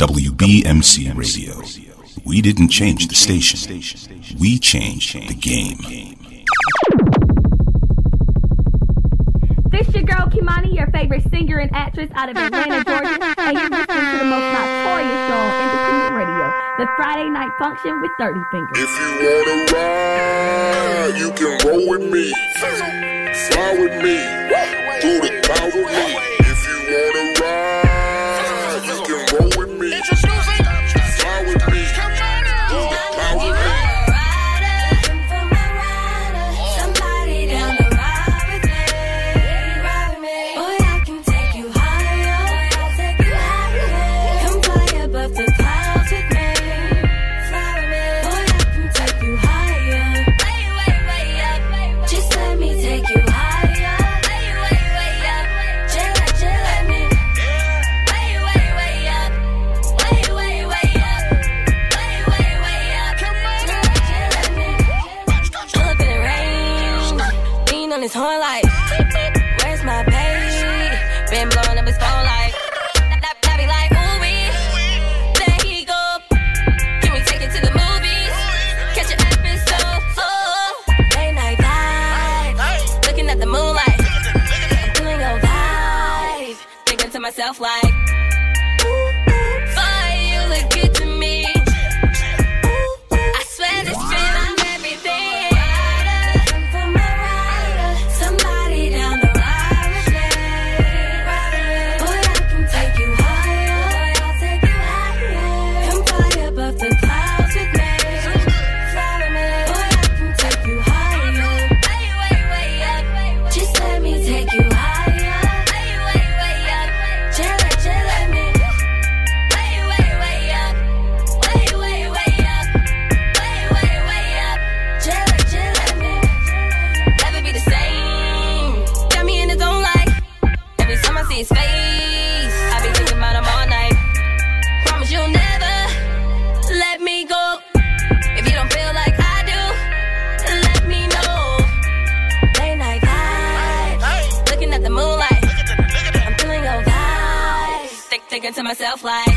WBMC Radio. We didn't change the station. We changed the game. This your girl Kimani, your favorite singer and actress out of Atlanta, Georgia, and you're listening to the most notorious show on independent radio, the Friday Night Function with Dirty Fingers. If you wanna ride, you can roll with me. Fly with me. Do the power with me. To myself like,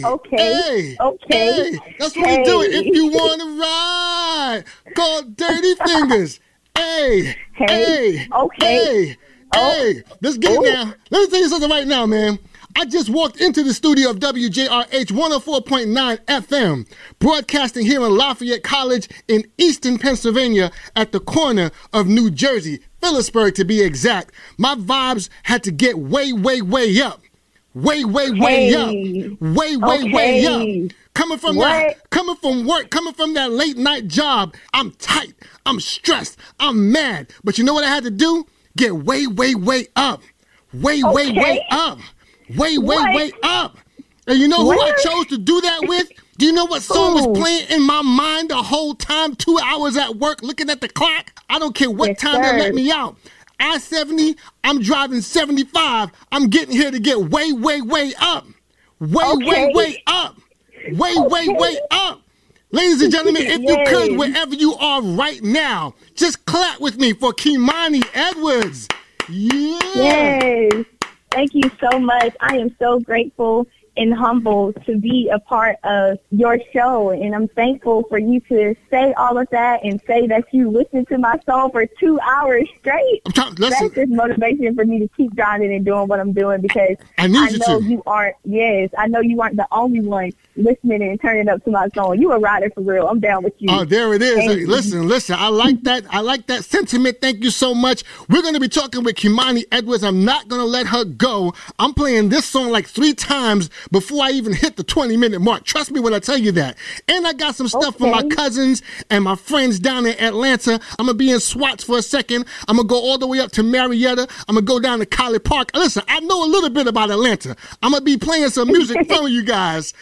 Hey. Okay, Hey. okay, Hey. That's what we do If you wanna ride, call Dirty Fingers. Hey. Hey, Hey. okay. Hey. Oh. Hey. Let's get it oh. now. Let me tell you something right now, man. I just walked into the studio of WJRH 104.9 FM, broadcasting here in Lafayette College in Easton, Pennsylvania, at the corner of New Jersey, Phillipsburg to be exact. My vibes had to get way, way, way up. Way, way, way Hey. up. Way, way, way up. Coming from What? that, coming from work, coming from that late night job, I'm tight, I'm stressed, I'm mad. But you know what I had to do? Get way, way, way up. Way, way, Okay. way up. Way, way, What? way up. And you know who I chose to do that with? Do you know what song was playing in my mind the whole time? Two hours at work looking at the clock? I don't care what Yes, time they let me out. I 70, I'm driving 75. I'm getting here to get way, way, way up. Way, way, Okay. way up. Way, way, way up. Ladies and gentlemen, if you could, wherever you are right now, just clap with me for Kimani Edwards. Yeah. Yes. Thank you so much. I am so grateful and humbled to be a part of your show. And I'm thankful for you to say all of that and say that you listened to my song for two hours straight. I'm trying, listen, That's just motivation for me to keep grinding and doing what I'm doing because I you know you aren't, yes, I know you aren't the only one listening and turning up to my song. You a rider for real. I'm down with you. Oh, there it is. Hey, listen, listen. I like that. I like that sentiment. Thank you so much. We're going to be talking with Kimani Edwards. I'm not going to let her go. I'm playing this song like three times before I even hit the 20 minute mark. Trust me when I tell you that. And I got some stuff for my cousins and my friends down in Atlanta. I'm going to be in Swats for a second. I'm going to go all the way up to Marietta. I'm going to go down to College Park. Listen, I know a little bit about Atlanta. I'm going to be playing some music for you guys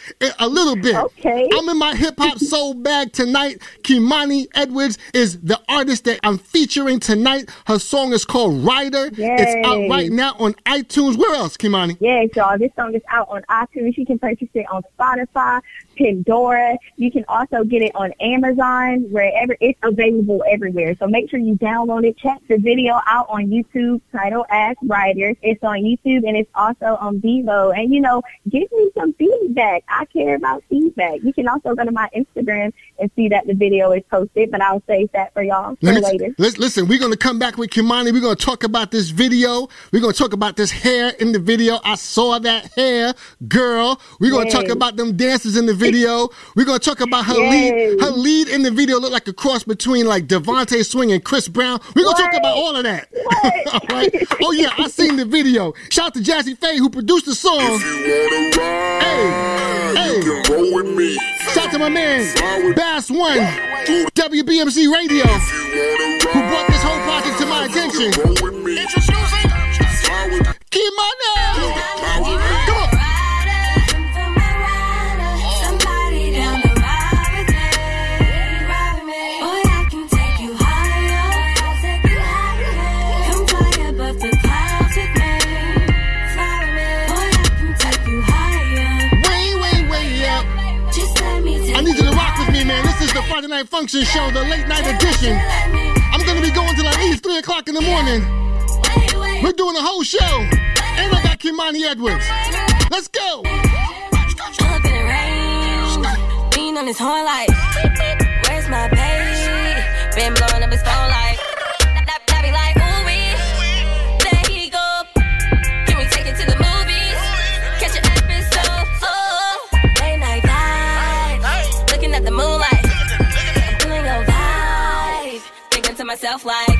a- little bit. Okay. I'm in my hip hop soul bag tonight. Kimani Edwards is the artist that I'm featuring tonight. Her song is called Rider. It's out right now on iTunes. Where else, Kimani? Yes, y'all. This song is out on iTunes. You can purchase it on Spotify, Pandora. You can also get it on Amazon, wherever it's available everywhere. So make sure you download it. Check the video out on YouTube, title Ask Writers. It's on YouTube and it's also on Vevo. And you know, give me some feedback. I care about feedback. You can also go to my Instagram and see that the video is posted, but I'll save that for y'all for Let me- later. let's- listen, we're going to come back with Kimani. We're going to talk about this video. We're going to talk about this hair in the video. I saw that hair, girl. We're going to talk about them dances in the video. We're going to talk about her Yes. lead. Her lead in the video looked like a cross between like DeVante Swing and Chris Brown. We're going to talk about all of that. What? all right. Oh yeah, I seen the video. Shout out to Jazzy Faye who produced the song. If you wanna Hey, hey. Can roll with me. Shout out to my man Bass One, WBMC Radio, If you wanna ride, who brought this whole project to my attention. roll with me. Night Function Show, the late night edition. I'm gonna be going till at least three o'clock in the morning. We're doing a whole show, and I got Kimani Edwards. Let's go. The? Been blowing up his phone like, myself like,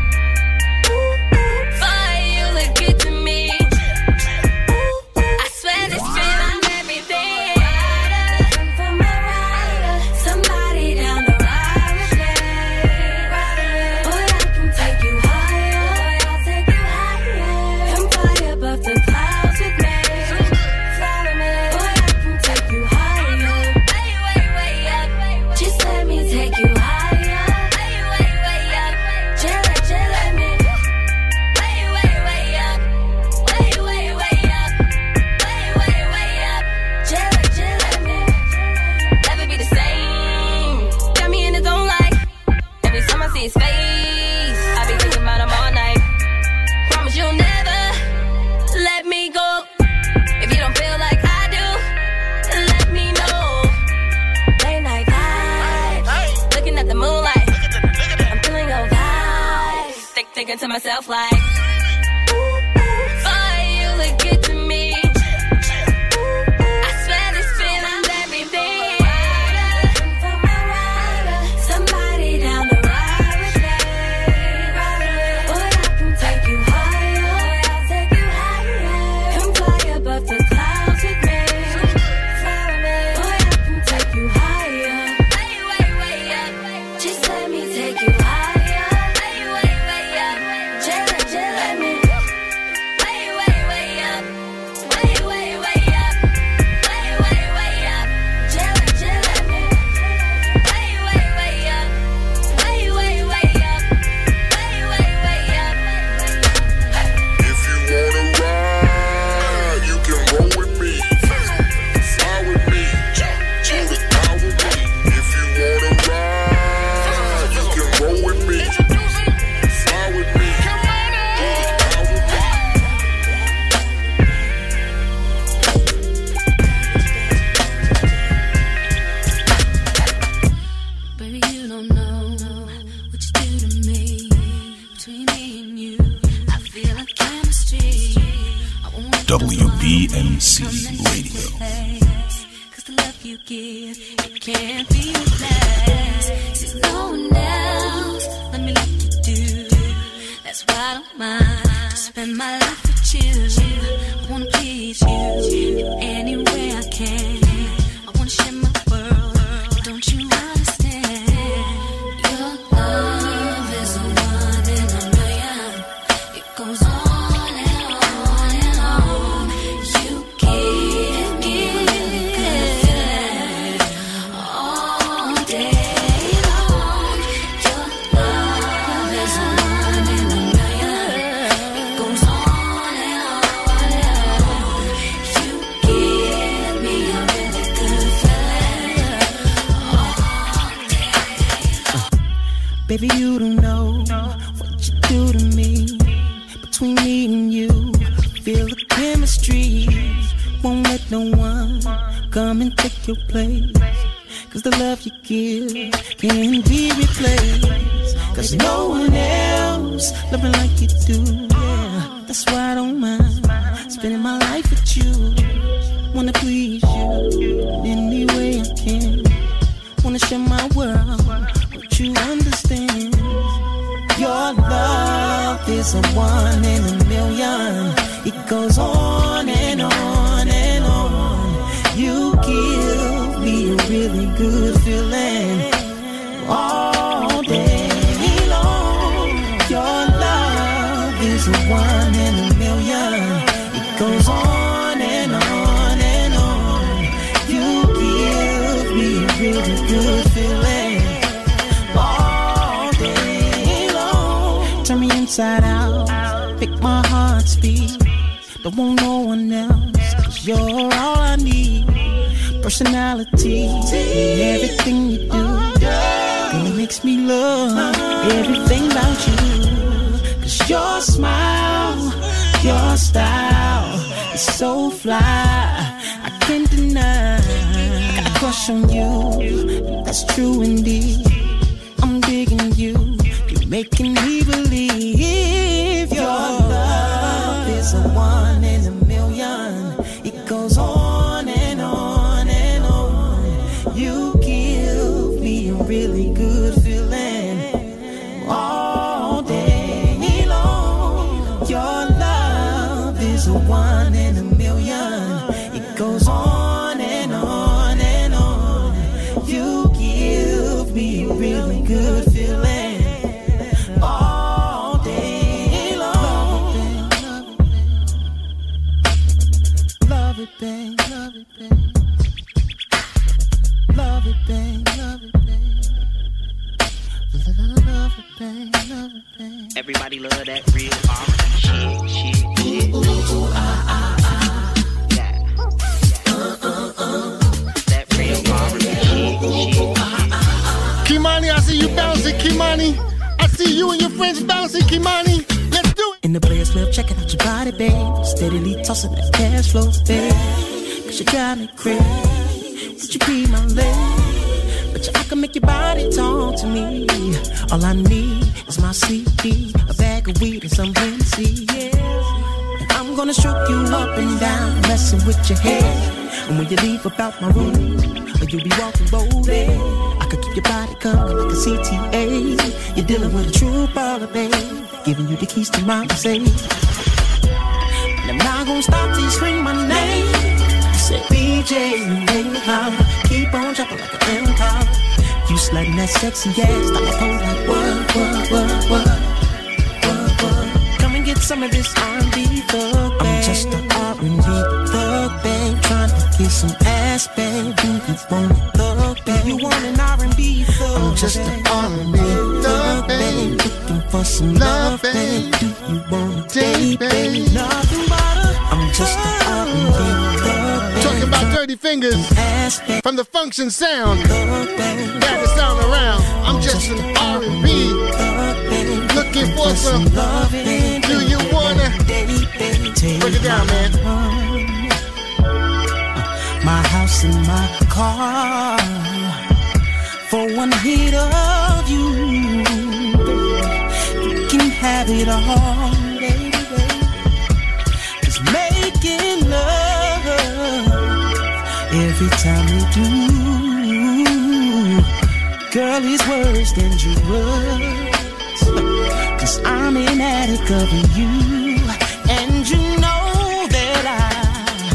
face, making me Steadily tossing that cash flow, babe. Cause you got me crazy. Would you be my lady? But I can make your body talk to me. All I need is my CD, a bag of weed, and some Hennessy, yeah. And I'm gonna stroke you up and down, messing with your head. And when you leave about my room, or you'll be walking boldly. I could keep your body coming like a CTA. You're dealing with a true baller, babe. Giving you the keys to my Mercedes. And I'm not gonna stop till you scream my name. You say BJ, baby, holla. Keep on dropping like an empire. You sliding that sexy ass, stop my phone like what, what, what, what, what, what. Come and get some of this R&B thug, babe. I'm just a R&B thug, babe. Trying to get some ass, babe. You want it, thug, babe? You want an R&B thug, I'm just an R&B thug, babe. Looking for some Love, babe. Do you want a date, babe? Nothing but a just an R&B thug, babe. Talking about dirty fingers from the function sound. Grab the sound around. I'm just an R&B. Looking for some. Do you wanna break it down, man? Uh, my house and my car for one hit of you. You can have it all, every time we do. Girl, he's worse than drugs. Cause I'm an addict of you. And you know that I,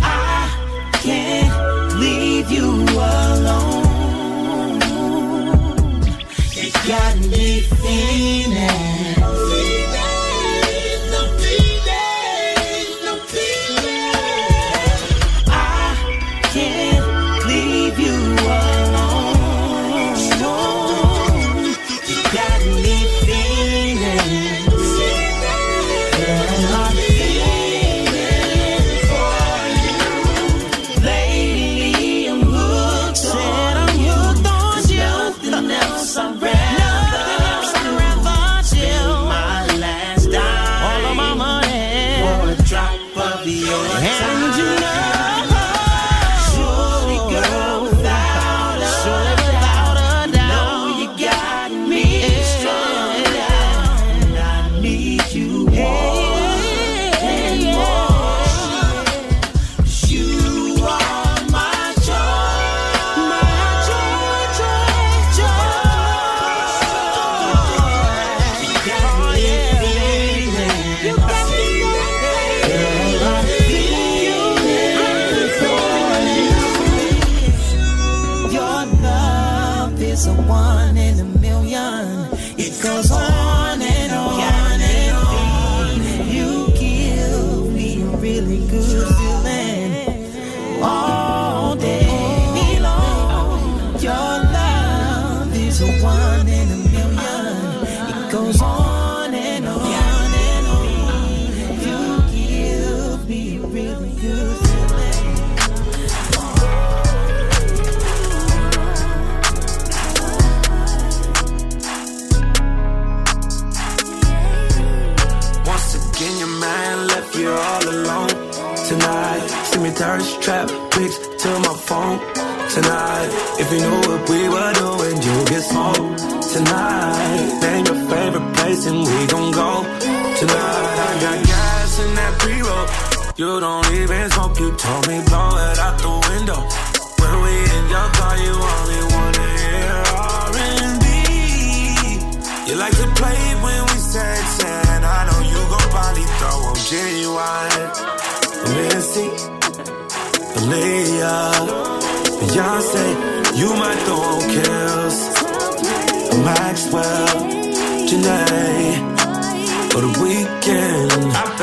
I can't leave you alone. You got me feeling. You don't even smoke, you told me blow it out the window. When we in your car, you only wanna hear R&B. You like to play when we sex, and I know you gon' probably throw up Ginuwine. Missy, Aaliyah, Beyonce, you might throw on kills. Maxwell, Jhené, for the Weeknd.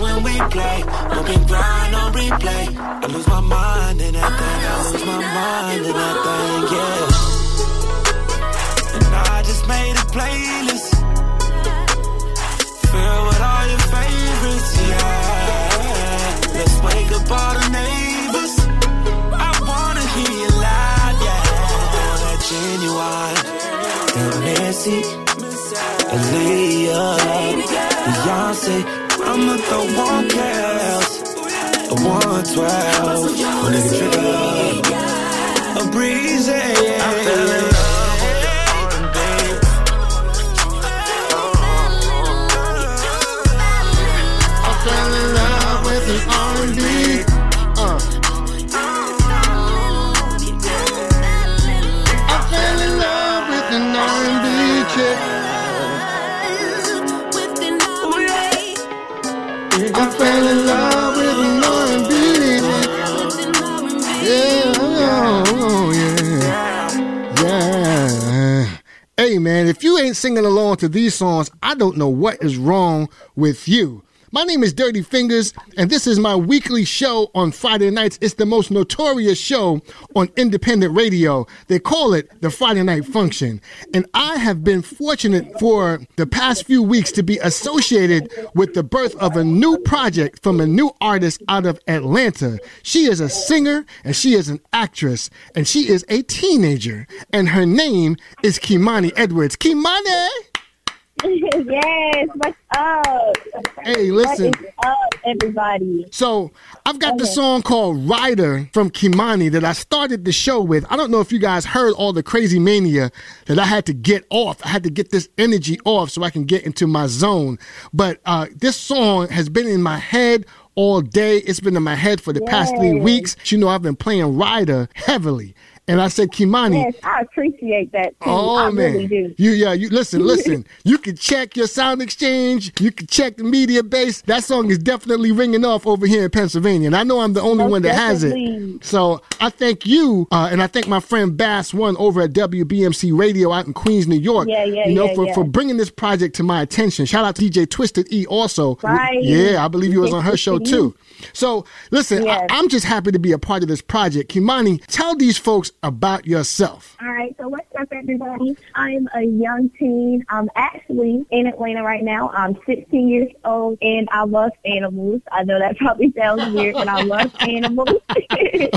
When we play. Don't be blind on replay. I lose my mind in that thing. I lose my mind in that thing. Yeah. And I just made a playlist. Filled with all your favorites, yeah. Let's wake up all the neighbors. I wanna hear you loud, yeah. That Ginuwine, that Missy, Aaliyah, Beyonce. I'ma throw one else, a one twelve, a nigga trigger, a breeze. I fell in love with the R&B. I fell in love with an R&B. Hey man, if you ain't singing along to these songs, I don't know what is wrong with you. My name is Dirty Fingers, and this is my weekly show on Friday nights. It's the most notorious show on independent radio. They call it the Friday Night Function. And I have been fortunate for the past few weeks to be associated with the birth of a new project from a new artist out of Atlanta. She is a singer and she is an actress, and she is a teenager. And her name is Kimani Edwards. Kimani! yes, what's up? Hey, listen. Up, everybody? So I've got the song called Rider from Kimani that I started the show with. I don't know if you guys heard all the crazy mania that I had to get off. I had to get this energy off so I can get into my zone. But uh, this song has been in my head all day. It's been in my head for the past three weeks. You know, I've been playing Rider heavily. And I said, Kimani, Yes, I appreciate that too. Oh I man, really do. you yeah, you listen, listen. you can check your SoundExchange. You can check the Mediabase. That song is definitely ringing off over here in Pennsylvania, and I know I'm the only Most one that has it. So I thank you, uh, and I thank my friend Bass One over at WBMC Radio out in Queens, New York. Yeah, yeah, You know yeah, for yeah. for bringing this project to my attention. Shout out to DJ Twisted E also. Right. Yeah, I believe you was on her show too. So listen, Yes. I, I'm just happy to be a part of this project. Kimani, tell these folks about yourself. All right, so what's up, everybody? I'm a young teen. I'm actually in Atlanta right now. I'm 16 years old, and I love animals. I know that probably sounds weird, but I love animals.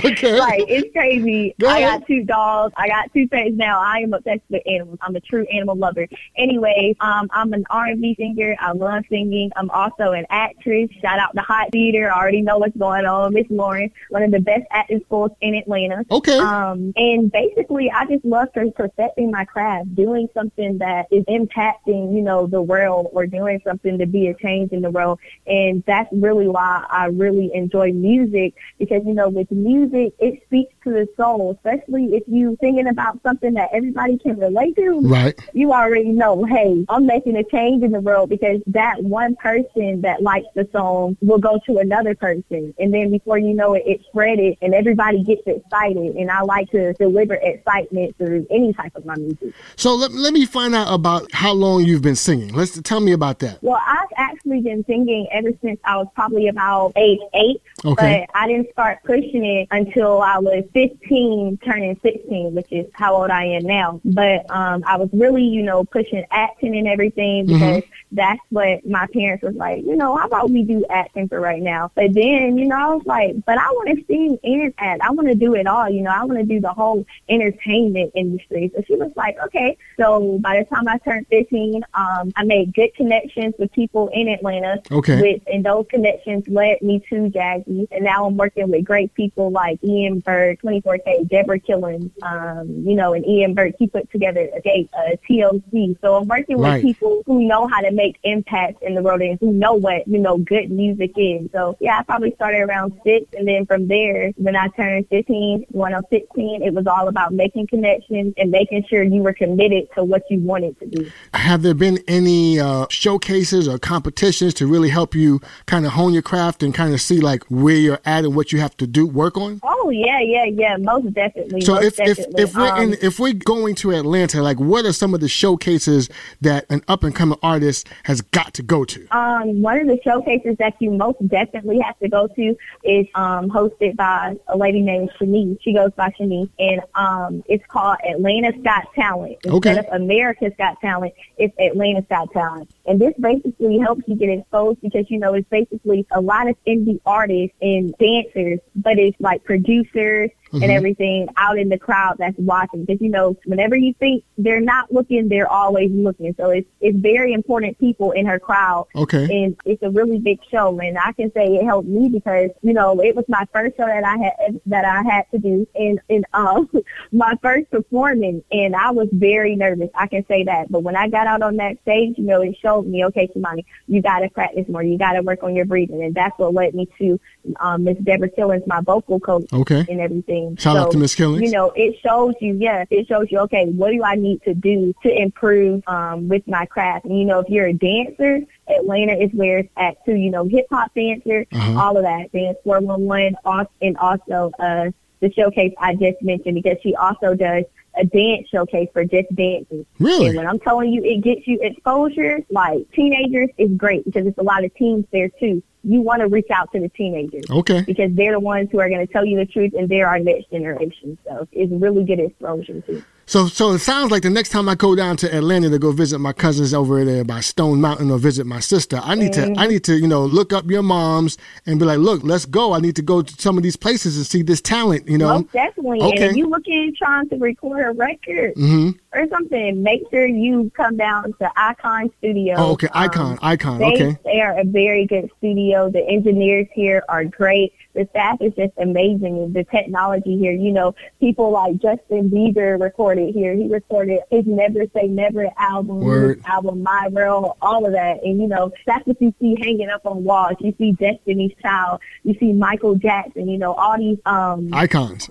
Okay. Like, it's crazy. Go I got two dogs. I got two pets now. I am obsessed with animals. I'm a true animal lover. Anyway, um, I'm an R&B singer. I love singing. I'm also an actress. Shout out to Hot Theater. I already know what's going on. Miss Lauren, one of the best acting schools in Atlanta. Okay. Um, and basically, I just love per- perfecting my craft, doing something that is impacting, you know, the world or doing something to be a change in the world. And that's really why I really enjoy music because, you know, with music, it speaks to the soul, especially if you're singing about something that everybody can relate to Right. you already know, hey, I'm making a change in the world because that one person that likes the song will go to another person. And then before you know it, it's spreaded and everybody gets excited. And I like to deliver excitement through any type of my music. So let, let me find out about how long you've been singing. Let's tell me about that. Well, I've actually been singing ever since I was probably about age eight. Okay. But I didn't start pushing it until I was 15, turning 16, which is how old I am now. But um, I was really, you know, pushing acting and everything because that's what my parents was like, you know, how about we do acting for right now? But then, you know, I was like, but I want to sing and act. I want to do it all. You know, I want to do the whole entertainment industry. So she was like, okay. So by the time I turned 15, um, I made good connections with people in Atlanta. Okay. With, and those connections led me to Jazzy. And now I'm working with great people like Ian Burke, 24K, Deborah Killens, um, you know, and Ian Burke, he put together a gate, uh, TLC. So I'm working Right. with people who know how to make impacts in the world and who know what, you know, good music is. So yeah, I probably started around six. And then from there, when I turned 15, when I'm 16, it was all about making connections and making sure you were committed to what you wanted to do. Have there been any uh, showcases or competitions to really help you kind of hone your craft and kind of see like where you're at and what you have to do work on? Oh yeah, yeah, yeah, most definitely. So most if, if definitely. if we're in, Um, if we're going to Atlanta, like what are some of the showcases that an up and coming artist has got to go to? Um, one of the showcases that you most definitely have to go to is um, hosted by a lady named Shanice. She goes by Shanice, and um, it's called Atlanta's Got Talent. Instead Okay. of America's Got Talent, it's Atlanta's Got Talent. And this basically helps you get exposed because, you know, it's basically a lot of indie artists and dancers, but it's like producers Mhm. and everything out in the crowd that's watching. Because, you know, whenever you think they're not looking, they're always looking. So it's, it's very important people in her crowd Okay. and it's a really big show and I can say it helped me because you know it was my first show that I had that I had to do and and um my first performance and I was very nervous I can say that but when I got out on that stage you know it showed me okay Kimani you got to practice more you got to work on your breathing and that's what led me to um Miss Deborah Killens my vocal coach Okay. and everything Shout out So, to Miss Killens. you know it shows you yeah it shows you okay what do I need to do to improve um with my craft and you know if you're a dancer Atlanta is where it's at too. You know, hip hop dancer, Uh-huh. all of that. Dance four one one, and also uh the showcase I just mentioned because she also does a dance showcase for just dancing. Really? And when I'm telling you it gets you exposure, like teenagers is great because there's a lot of teens there too. You want to reach out to the teenagers Okay. because they're the ones who are going to tell you the truth and they're our next generation. So it's really good exposure too. So, so it sounds like the next time I go down to Atlanta to go visit my cousins over there by Stone Mountain or visit my sister, I need to, I need to, you know, look up your moms and be like, look, let's go. I need to go to some of these places and see this talent. You know. Most definitely. Okay. And if you looking trying to record a record hmm or something, make sure you come down to Icon Studio. Oh, okay. Icon, Icon. They, Okay. they are a very good studio. The engineers here are great. The staff is just amazing. The technology here, you know, people like Justin Bieber recorded here. He recorded his Never Say Never album, Word. album My World, all of that. And, you know, that's what you see hanging up on walls. You see Destiny's Child. You see Michael Jackson, you know, all these, um, Icons.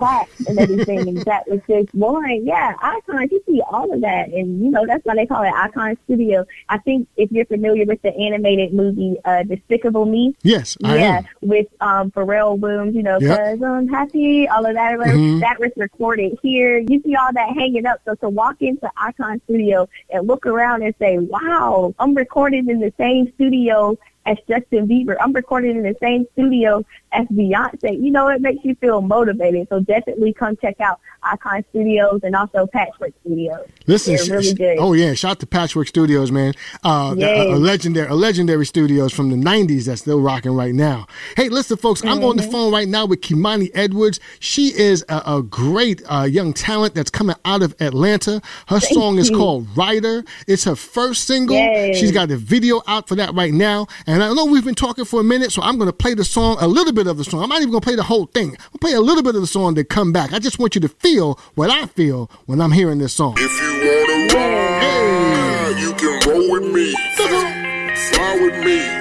and everything. and that was just one, yeah, icon. You see all of that, and you know that's why they call it Icon Studio. I think if you're familiar with the animated movie uh, Despicable Me, Yes, I yeah, am. with um, Pharrell Williams, you know, Yep. I'm happy, all of that. Mhm. That was recorded here. You see all that hanging up. So to walk into Icon Studio and look around and say, "Wow, I'm recorded in the same studio." As Justin Bieber, I'm recorded in the same studio as Beyonce. You know, it makes you feel motivated. So definitely come check out Icon Studios and also Patchwork Studios. Listen, They're really good. oh yeah, shout out to Patchwork Studios, man. Uh, the- a, a legendary, a legendary studios from the '90s that's still rocking right now. Hey, listen, folks, I'm on the Mm-hmm. phone right now with Kimani Edwards. She is a, a great uh, young talent that's coming out of Atlanta. Her song is called Rider. It's her first single. Yes. She's got a video out for that right now, and I know we've been talking for a minute, so I'm going to play the song, a little bit of the song. I'm not even going to play the whole thing. I'll play a little bit of the song, to come back. I just want you to feel what I feel when I'm hearing this song. If you wanna ride, you can roll with me. Fly with me.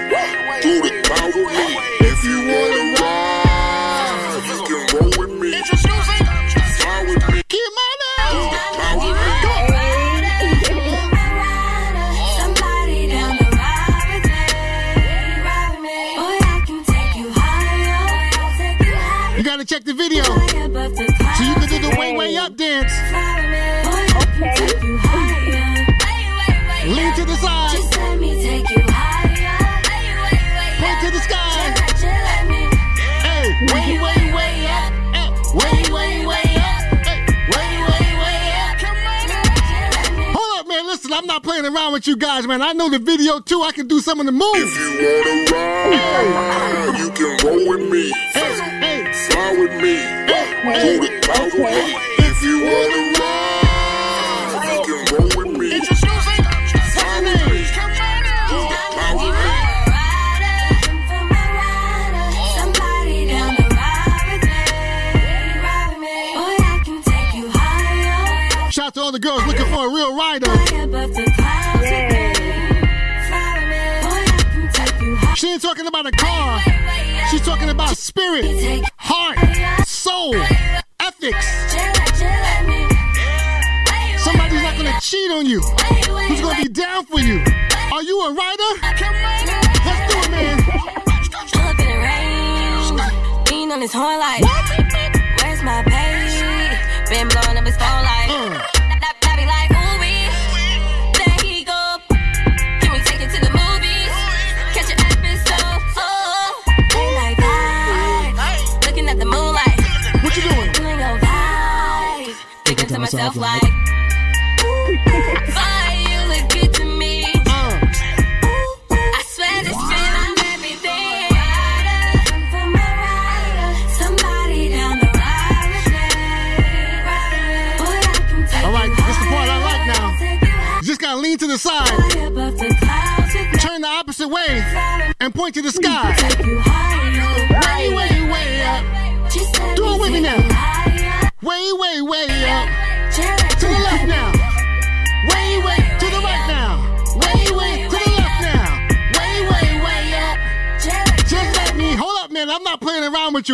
Check the video High above the clouds so you can do the way, way up dance. Fly with me. Boy, I can take you higher. Way, way, way Lean to the side. Just let me take you higher. Way, way, way Point to the sky. Just let- just let me. Hey, way, way, way up. Hey, way, way, way up. Way, way, way up. Hold up, man. Listen, I'm not playing around with you guys, man. I know the video too. I can do some of the moves. If you wanna ride, you can roll with me. Hey, hey, Fly with me. Through the clouds with me. If you wanna ride, you can roll with me. Fly with me. Through the clouds with me. Somebody down the ride with me, ride with me. Boy, I can take you higher. Shout out to all the girls looking for a real rider. High above the clouds with me. Fly with me. Boy, I can take you higher. She ain't talking about a car. She's talking about spirit, heart, soul, ethics. Somebody's not gonna cheat on you. Who's gonna be down for you? Are you a writer? Let's do it, man. Up in the range, lean on his horn like, I like gotta lean to the side, above the clouds with me. turn the opposite way, and point to the sky.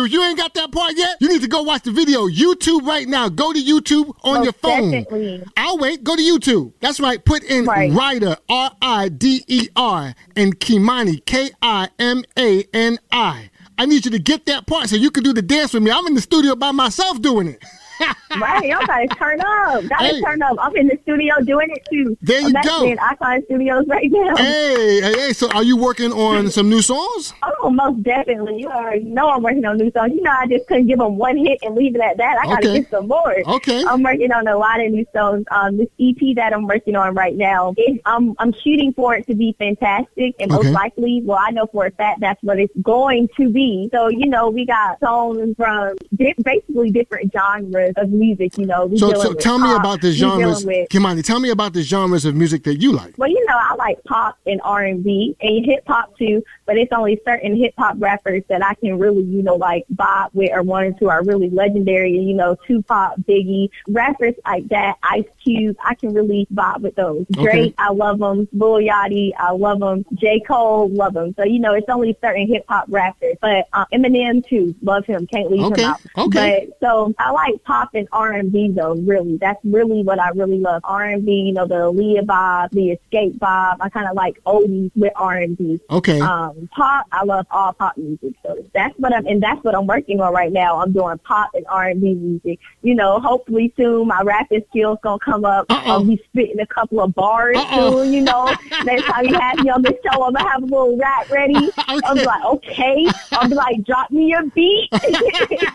With you. You ain't got that part yet. You need to go watch the video. YouTube right now. Go to YouTube on Most your phone. definitely. I'll wait. Go to YouTube. That's right. Put in Right. Rider R I D E R and Kimani K I M A N I. I need you to get that part so you can do the dance with me. I'm in the studio by myself doing it. Right, y'all gotta turn up. Gotta Hey. turn up. I'm in the studio doing it too. There you I'm go. in Icon Studios right now. Hey, hey, hey. So are you working on some new songs? Oh, most definitely. You already know I'm working on new songs. You know, I just couldn't give them one hit and leave it at that. I gotta Okay. get some more. Okay. I'm working on a lot of new songs. Um, this EP that I'm working on right now, it, I'm I'm shooting for it to be fantastic, and most Okay. likely, well, I know for a fact that's what it's going to be. So, you know, we got songs from di- basically different genres of music. You know, So, so tell me pop, about the genres. Kimani, tell me about the genres of music that you like. well, you know, I like pop and R and B and hip hop too, but it's only certain hip hop rappers that I can really, you know, like vibe with or one or two are really legendary. You know, Tupac, Biggie, rappers like that, Ice Cube. I can really vibe with those. Okay. Drake, I love them. Lil Yachty, I love them. J Cole, love them. So you know, it's only certain hip hop rappers, but uh, Eminem too, love him. Can't leave Okay, him out. okay. But so I like pop and R and B though. Really, that's really what I really love. R and B, you know, the Aaliyah vibe, the Xscape vibe. I kind of like oldies with R and B. Okay. Um, pop, I love all pop music. So that's what I'm, and that's what I'm working on right now. I'm doing pop and R and B music. You know, hopefully soon my rapping skills gonna come up. Uh-oh. I'll be spitting a couple of bars Uh-oh. soon. You know, next time you have me on the show, I'm gonna have a little rap ready. I'll be like, okay. I'll be like, drop me a beat.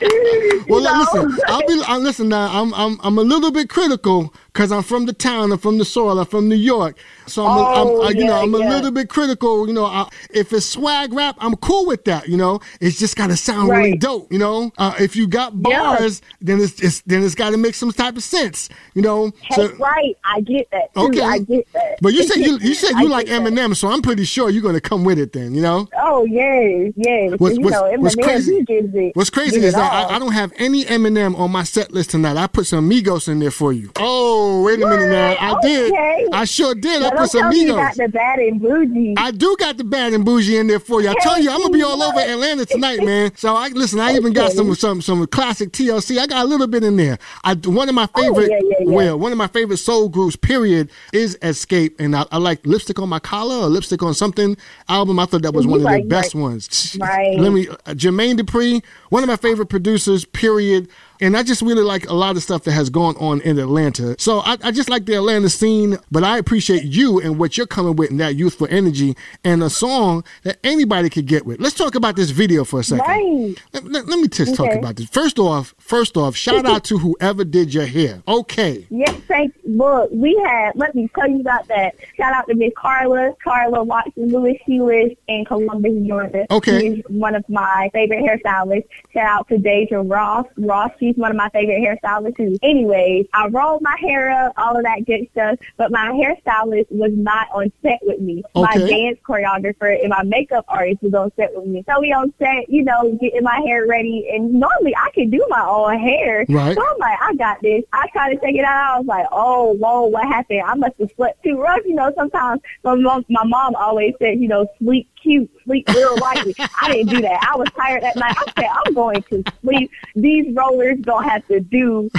Well, You know? listen, I'll be. I listen now. I'm I'm I'm a little bit critical because I'm from the town. I'm from the soil. I'm from New York. So I'm, Oh, I'm I, you know I'm a little bit critical. You know, I, if it's swag rap, I'm cool with that. You know, it's just got to sound really dope. You know, uh, if you got bars, then it's, it's then it's got to make some type of sense. You know, Heck right. I get that. Too. Okay. I get that. But you said you you said you like that. Eminem, so I'm pretty sure you're gonna come with it then. You know. Oh yes, yes. What's- you what's- know, what's Eminem, crazy- gives it. What's crazy is that. I, I don't have any Eminem on my set list tonight. I put some Migos in there for you. Oh, wait a minute now. I did. Okay. I sure did. I put some Migos the bad and bougie. I do got the bad and bougie in there for you. I tell you, I'm gonna be all over Atlanta tonight, man. So I listen. I even got some some some classic TLC. I got a little bit in there. I one of my favorite, Oh, yeah, yeah, yeah. well, one of my favorite soul groups. Period is Xscape, and I, I like lipstick on my collar or lipstick on something album. I thought that was You one of the best right. ones. Right. Let me uh, Jermaine Dupri, one of my favorite producers. Period. And I just really like a lot of stuff that has gone on in Atlanta. So I, I just like the Atlanta scene, but I appreciate you and what you're coming with and that youthful energy and a song that anybody could get with. Let's talk about this video for a second. Right. Let, let- let me just talk about this. First off, first off, shout out to whoever did your hair. Okay. Yes, thank you. Look, we had, let me tell you about that. Shout out to Miss Carla, Carla Watson Lewis. She lives in Columbus, Georgia. Okay. She's one of my favorite hairstylists. Shout out to Deja Ross. Ross, she's one of my favorite hairstylists too. Anyways, I rolled my hair up, all of that good stuff, but my hairstylist was not on set with me. My dance choreographer and my makeup artist was on set with me. So we on set, you know, getting my hair ready, and normally I can do my own hair. Right. So I'm like, I got this. I tried to take it out. I was like, oh, whoa, what happened? I must have slept too rough. You know, sometimes my mom, my mom always said, you know, sleep cute, sleep real lightly. I didn't do that. I was tired that night. I said, I'm going to sleep. These rollers don't have to do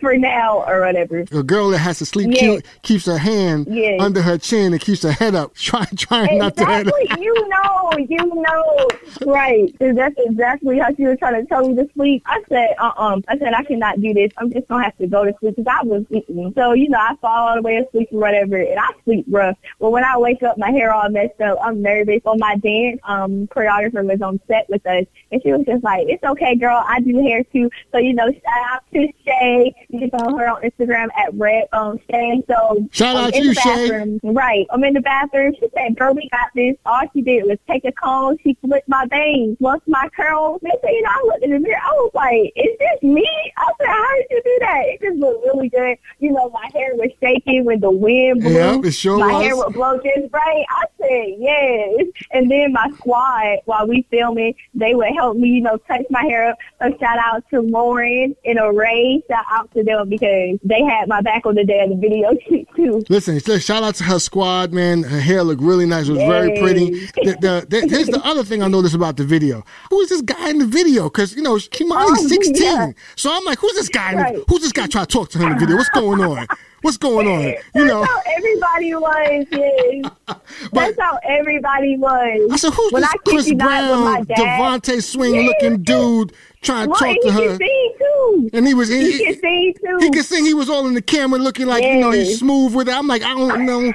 for now or whatever. A girl that has to sleep Yeah. cute keeps her hand Yeah. under her chin and keeps her head up, trying trying not to head Exactly. You know, you know. Right. That's exactly how she was trying to tell me to sleep. I said, uh-uh. I said, I cannot do this. I'm just going to have to go to sleep because I was sleeping. So, you know, I fall all the way asleep or whatever, and I sleep rough. But when I wake up, my hair all messed up. I'm nervous. On my dance, um, choreographer was on set with us, and she was just like, it's okay, girl. I do hair too. So, you know, shout out to Shay. You can follow her on Instagram at Red um, Shay. So, Shout um, out in you, the Shay. bathroom, Right. I'm in the bathroom. She said, girl, we got this. All she did was take a comb. She flipped my bangs, fluffed my curls. They said, you know, I looked in the mirror. I was like, is this me? I said, how did you do that? It just looked really good. You know, my hair was shaking when the wind blew. Yep, it sure my was. hair would blow just right. I said, yes. And then my squad, while we filming, they would help me, you know, touch my hair up. So shout out to Lauren and Array. Shout out to them because they had my back on the day of the video shoot too. Listen, shout out to her squad, man. Her hair looked really nice. It was very pretty. The, the, the, here's the other thing I noticed about the video. Who is this guy in the video? Because, you know, Kimani's Oh, 16. yeah. So I'm like, who's this guy? Right. who's this guy trying to talk to her in the video? What's going on? What's going on? You know. That's how everybody was. Yes. That's how everybody was. I said, who's when this I Chris you not, when my Brown, DeVante Swing looking dude trying to talk to he her? can sing too. And he was He he, can sing too. He could sing. He was all in the camera, looking like you know he's smooth with it. I'm like, I don't know,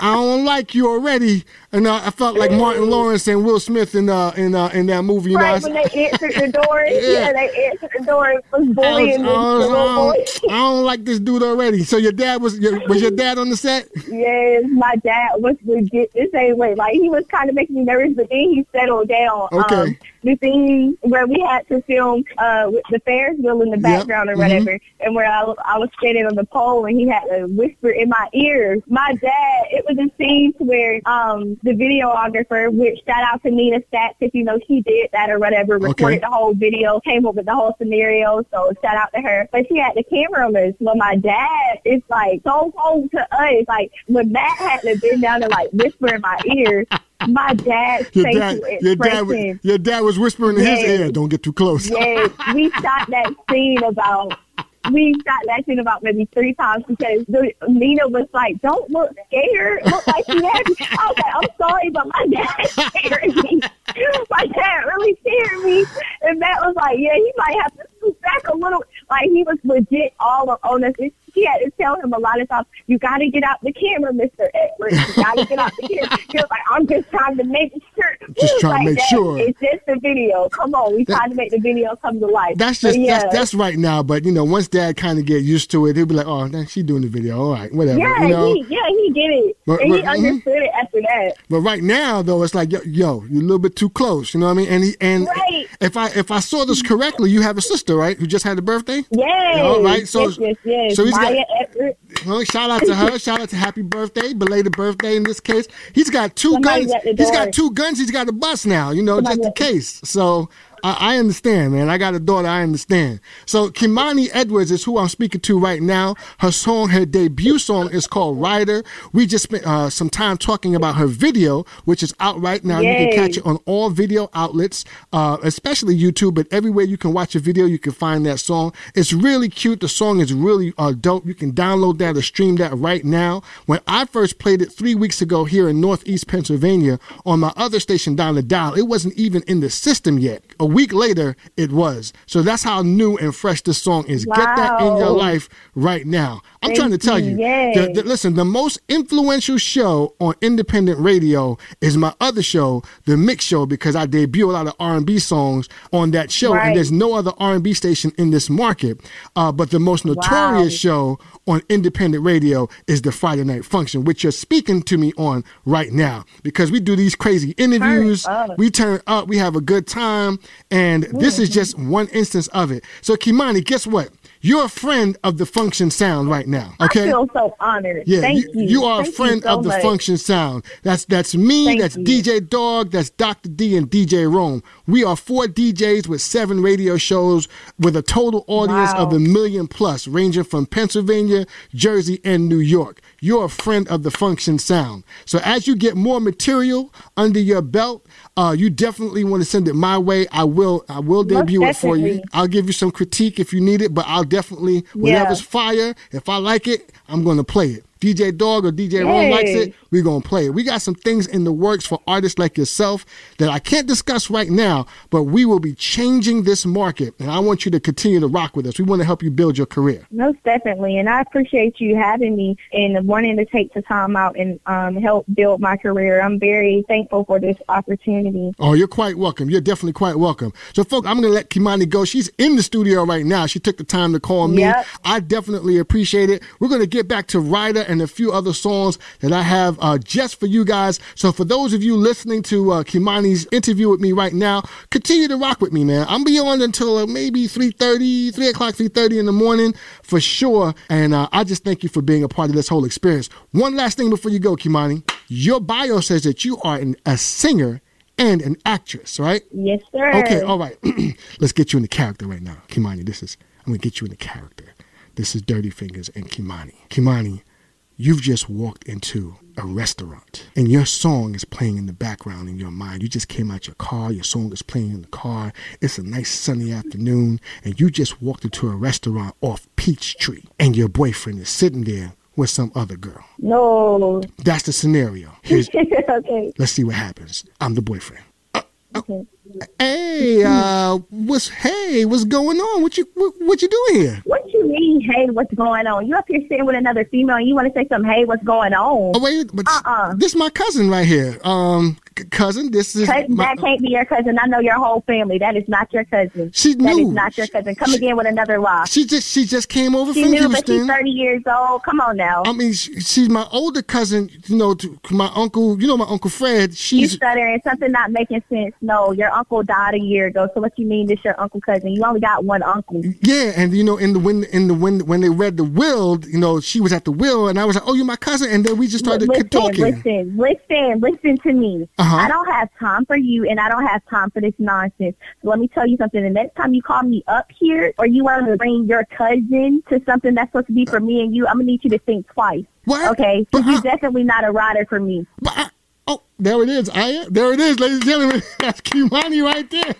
I don't like you already. And uh, I felt like Martin Lawrence and Will Smith in uh in uh, in that movie. You know, right when they answered the door, Yeah. yeah. they answered the door and was I, was- I, was- I boy. don't, I don't like this dude already. So your dad was your, was your dad on the set? Yes, my dad was legit the same way. Like he was kind of making me nervous, but then he settled down. Okay. Um, the scene where we had to film uh, with the Ferris wheel in the background or mhm. whatever, and where I, was- I was standing on the pole and he had to whisper in my ear. My dad, it was a scene where um, the videographer, which shout out to Nina Stats if you know she did that or whatever, recorded the whole video, came up with the whole scenario. So shout out to her. But she had the camera on us. Well, my dad is like so close to us. Like when Matt had to bend down and like whisper in my ear, my dad's Your dad, your dad, was, your dad was whispering in his ear, "Don't get too close." Yes, we shot that scene about. We shot that scene about maybe three times because the, Nina was like, "Don't look scared. Look like you happy." I was like, "I'm sorry, but my dad scared me. my dad really scared me." And Matt was like, "Yeah, he might have to scoot back a little." Like he was legit all on us. She had to tell him a lot of times, "You got to get out the camera, Mister Edwards. You got to get out the camera." He was like, "I'm just trying to make sure." He Just trying to make sure." It's just a video. Come on, we trying to make the video come to life. That's just yeah. that's that's right now. But you know, once Dad kind of get used to it, he'll be like, "Oh, nah, she doing the video. All right, whatever." yeah, you know. he yeah he get it, But- and he but- mhm. understood it after that. But right now, though, it's like, yo, yo, you're a little bit too close. You know what I mean? And he, and Right. if I if I saw this correctly, you have a sister, right? Who just had a birthday. Yes, All right. So yes, yes, yes. so he's Well, shout out to her. Shout out to happy birthday, belated birthday in this case. He's got two Somebody's guns. He's got two guns. He's got a bus now. You know, Somebody just in the- case. So I, I understand, man. I got a daughter. I understand. So Kimani Edwards is who I'm speaking to right now. Her song, her debut song, is called Rider. We just spent uh, some time talking about her video, which is out right now. You can catch it on all video outlets, uh, especially YouTube, but everywhere you can watch a video, you can find that song. It's really cute. The song is really uh, dope. You can download that or stream that right now. When I first played it three weeks ago here in Northeast Pennsylvania on my other station down the dial, it wasn't even in the system yet. A week later, it was. So that's how new and fresh this song is. Get that in your life right now. I'm Thank trying to tell you. The- the- listen, the most influential show on independent radio is my other show, The Mix Show, because I debut a lot of R&B songs on that show, Right. and there's no other R&B station in this market. Uh, but the most notorious show on independent radio is the Friday Night Function, which you're speaking to me on right now, because we do these crazy interviews, we turn up, we have a good time, and this is hmm. just one instance of it. So, Kimani, guess what? You're a friend of the Function Sound right now. Okay. I feel so honored. Yeah, Thank you, you. you are Thank a friend so of the much. Function Sound. That's that's me, Thank that's you. DJ Dog, that's Dr. D, and DJ Rome. We are four DJs with seven radio shows with a total audience Wow. of a million plus, ranging from Pennsylvania, Jersey, and New York. You're a friend of the Function Sound. So as you get more material under your belt, uh, you definitely want to send it my way. I will I will Most debut it for you. I'll give you some critique if you need it, but I'll definitely whatever's fire. If I like it, I'm gonna play it. DJ Dog or DJ Ron likes it, we're gonna play it. We got some things in the works for artists like yourself that I can't discuss right now, but we will be changing this market, and I want you to continue to rock with us. We want to help you build your career. Most definitely, and I appreciate you having me and wanting to take the time out and um, help build my career. I'm very thankful for this opportunity. Oh, you're quite welcome. You're definitely quite welcome. So, folks, I'm going to let Kimani go. She's in the studio right now. She took the time to call me. Yep. I definitely appreciate it. We're going to get back to Rider and a few other songs that I have uh, just for you guys. So, for those of you listening to uh, Kimani's interview with me right now, continue to rock with me, man. I'm be on until uh, maybe 3.30, 3 o'clock, 3.30 in the morning for sure. And uh, I just thank you for being a part of this whole experience. One last thing before you go, Kimani. Your bio says that you are an, a singer and an actress, right? Yes, sir. Okay, all right. Let's get you in the character right now. Kimani, this is, I'm going to get you in the character. This is Dirty Fingers and Kimani. Kimani, you've just walked into a restaurant and your song is playing in the background in your mind. You just came out your car, your song is playing in the car. It's a nice sunny afternoon and you just walked into a restaurant off Peachtree and your boyfriend is sitting there with some other girl. No. That's the scenario. Okay. let's see what happens. I'm the boyfriend. Okay. Hey, uh, what's hey, what's going on? What you what, what you doing here? What you mean, hey, what's going on? You up here sitting with another female and you want to say something, hey, what's going on? Oh wait, but Uh-uh. this my cousin right here. Um, cousin, this is Cousin, my, that can't be your cousin. I know your whole family. That is not your cousin. She That is knew. not your cousin. Come again with another lie. she just she just came over She from knew, but she's 30 years old. Come on now. I mean, she, she's my older cousin. You know, to my uncle. You know, my uncle Fred. you She's stuttering. Something not making sense. No, your uncle died a year ago. So what you mean is your uncle cousin? You only got one uncle. yeah, and you know, in the when in the when when they read the will, you know, she was at the will, and I was like, "Oh, you're my cousin," and then we just started listen, talking. listen, listen, listen to me. Uh-huh. I don't have time for you, and I don't have time for this nonsense. So let me tell you something. The next time you call me up here, or you want to bring your cousin to something that's supposed to be for me and you, I'm gonna need you to think twice. What? Okay? But Because you're definitely not a rider for me. But I, oh, there it is. I. There it is, ladies and gentlemen. That's Kimani right there.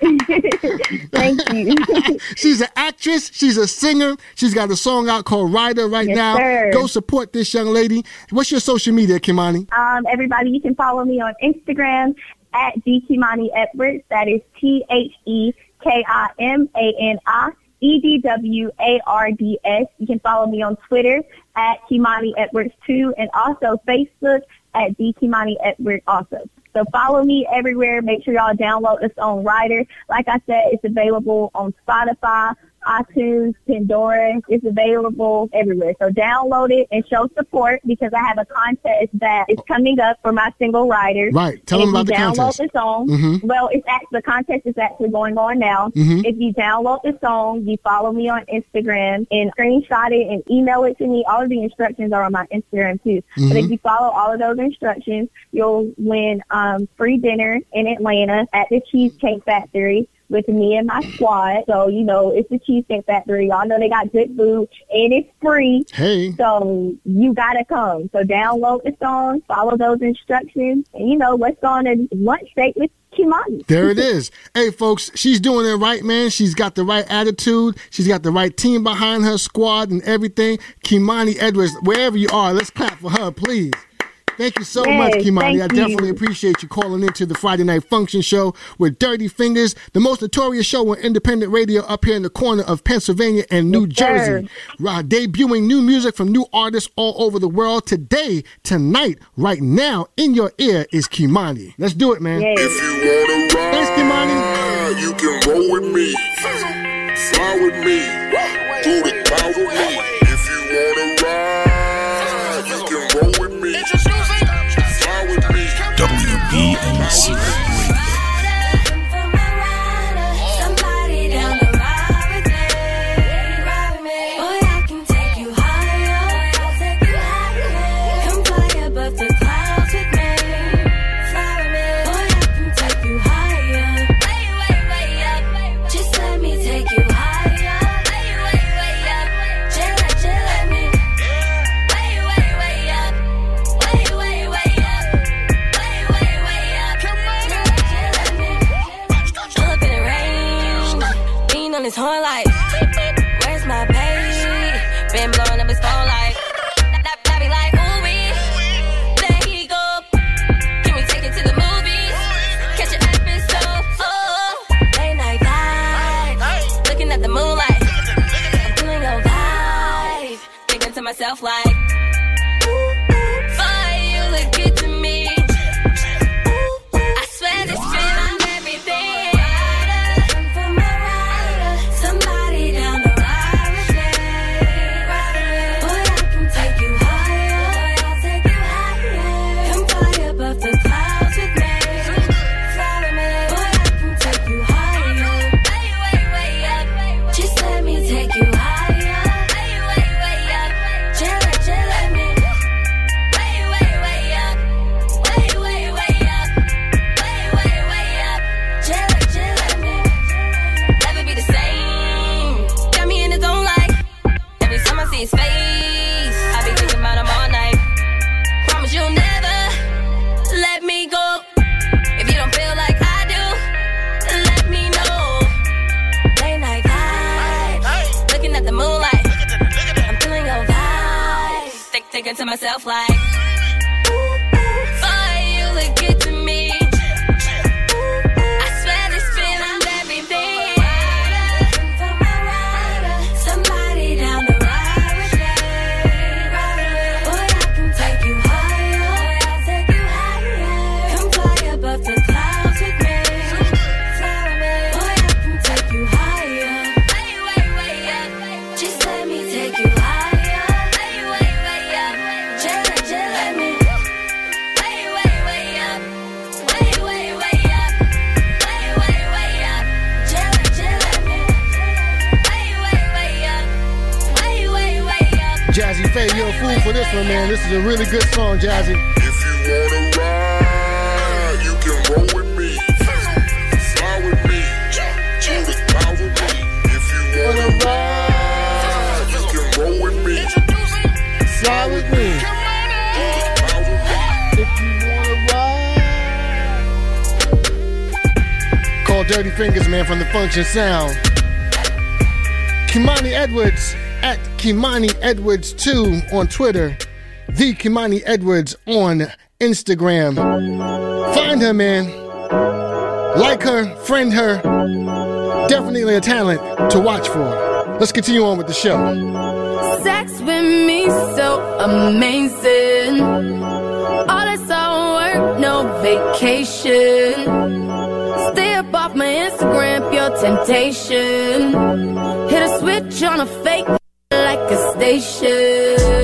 Thank you. She's an actress. She's a singer. She's got a song out called Rider right Yes, now. sir. Go support this young lady. What's your social media, Kimani? Um, everybody, you can follow me on Instagram at Kimani Edwards. That is T H E K I M A N I E D W A R D S. You can follow me on Twitter at Kimani Edwards too, and also Facebook at D Kimani Edwards also. So follow me everywhere. Make sure y'all download the on Rider. Like I said, it's available on Spotify, iTunes, Pandora. It's available everywhere. So download it and show support because I have a contest that is coming up for my single writers. Right. Tell And them about you the download contest. the song. Mhm. Well, it's act- the contest is actually going on now. Mhm. If you download the song, you follow me on Instagram and screenshot it and email it to me. All of the instructions are on my Instagram too. But if Mhm. you follow all of those instructions, you'll win um, free dinner in Atlanta at the Cheesecake Factory with me and my squad. So, you know, it's the Cheesecake Factory. Y'all know they got good food and it's free. Hey. So you gotta come. So download the song, follow those instructions, and you know, let's go on a lunch date with Kimani. There it is. Hey, folks, she's doing it right, man. She's got the right attitude. She's got the right team behind her, squad, and everything. Kimani Edwards, wherever you are, let's clap for her, please. Thank you so Yes, much, Kimani. I definitely you. appreciate you calling into the Friday Night Function Show with Dirty Fingers, the most notorious show on independent radio up here in the corner of Pennsylvania and New Yes. Jersey. Uh, debuting new music from new artists all over the world. Today, tonight, right now, in your ear is Kimani. Let's do it, man. Yes. If you wanna ride, Thanks, Kimani. you can roll with me. Fly with me. Through the clouds with me. WBMC his horn like, where's my pay? Been blowing up his phone like, like, ooh wee, there he go. Can we take it to the movies? Oh, late night vibe, looking at the moonlight. I'm feeling thinking to myself like, to myself like this one, man. This is a really good song, Jazzy. If you wanna ride, you can roll with me. Fly with me. Clouds with me. If you wanna ride, you can roll with me. Fly with me. If you wanna ride. Call Dirty Fingers, man, from the Function Sound. Kimani Edwards at Kimani Edwards 2 on Twitter. The Kimani Edwards on Instagram. Find her, man. Like her, friend her. Definitely a talent to watch for. Let's continue on with the show. Sex with me so amazing. All this all work, no vacation. Stay up off my Instagram, pure temptation. Hit a switch on a fake like they station.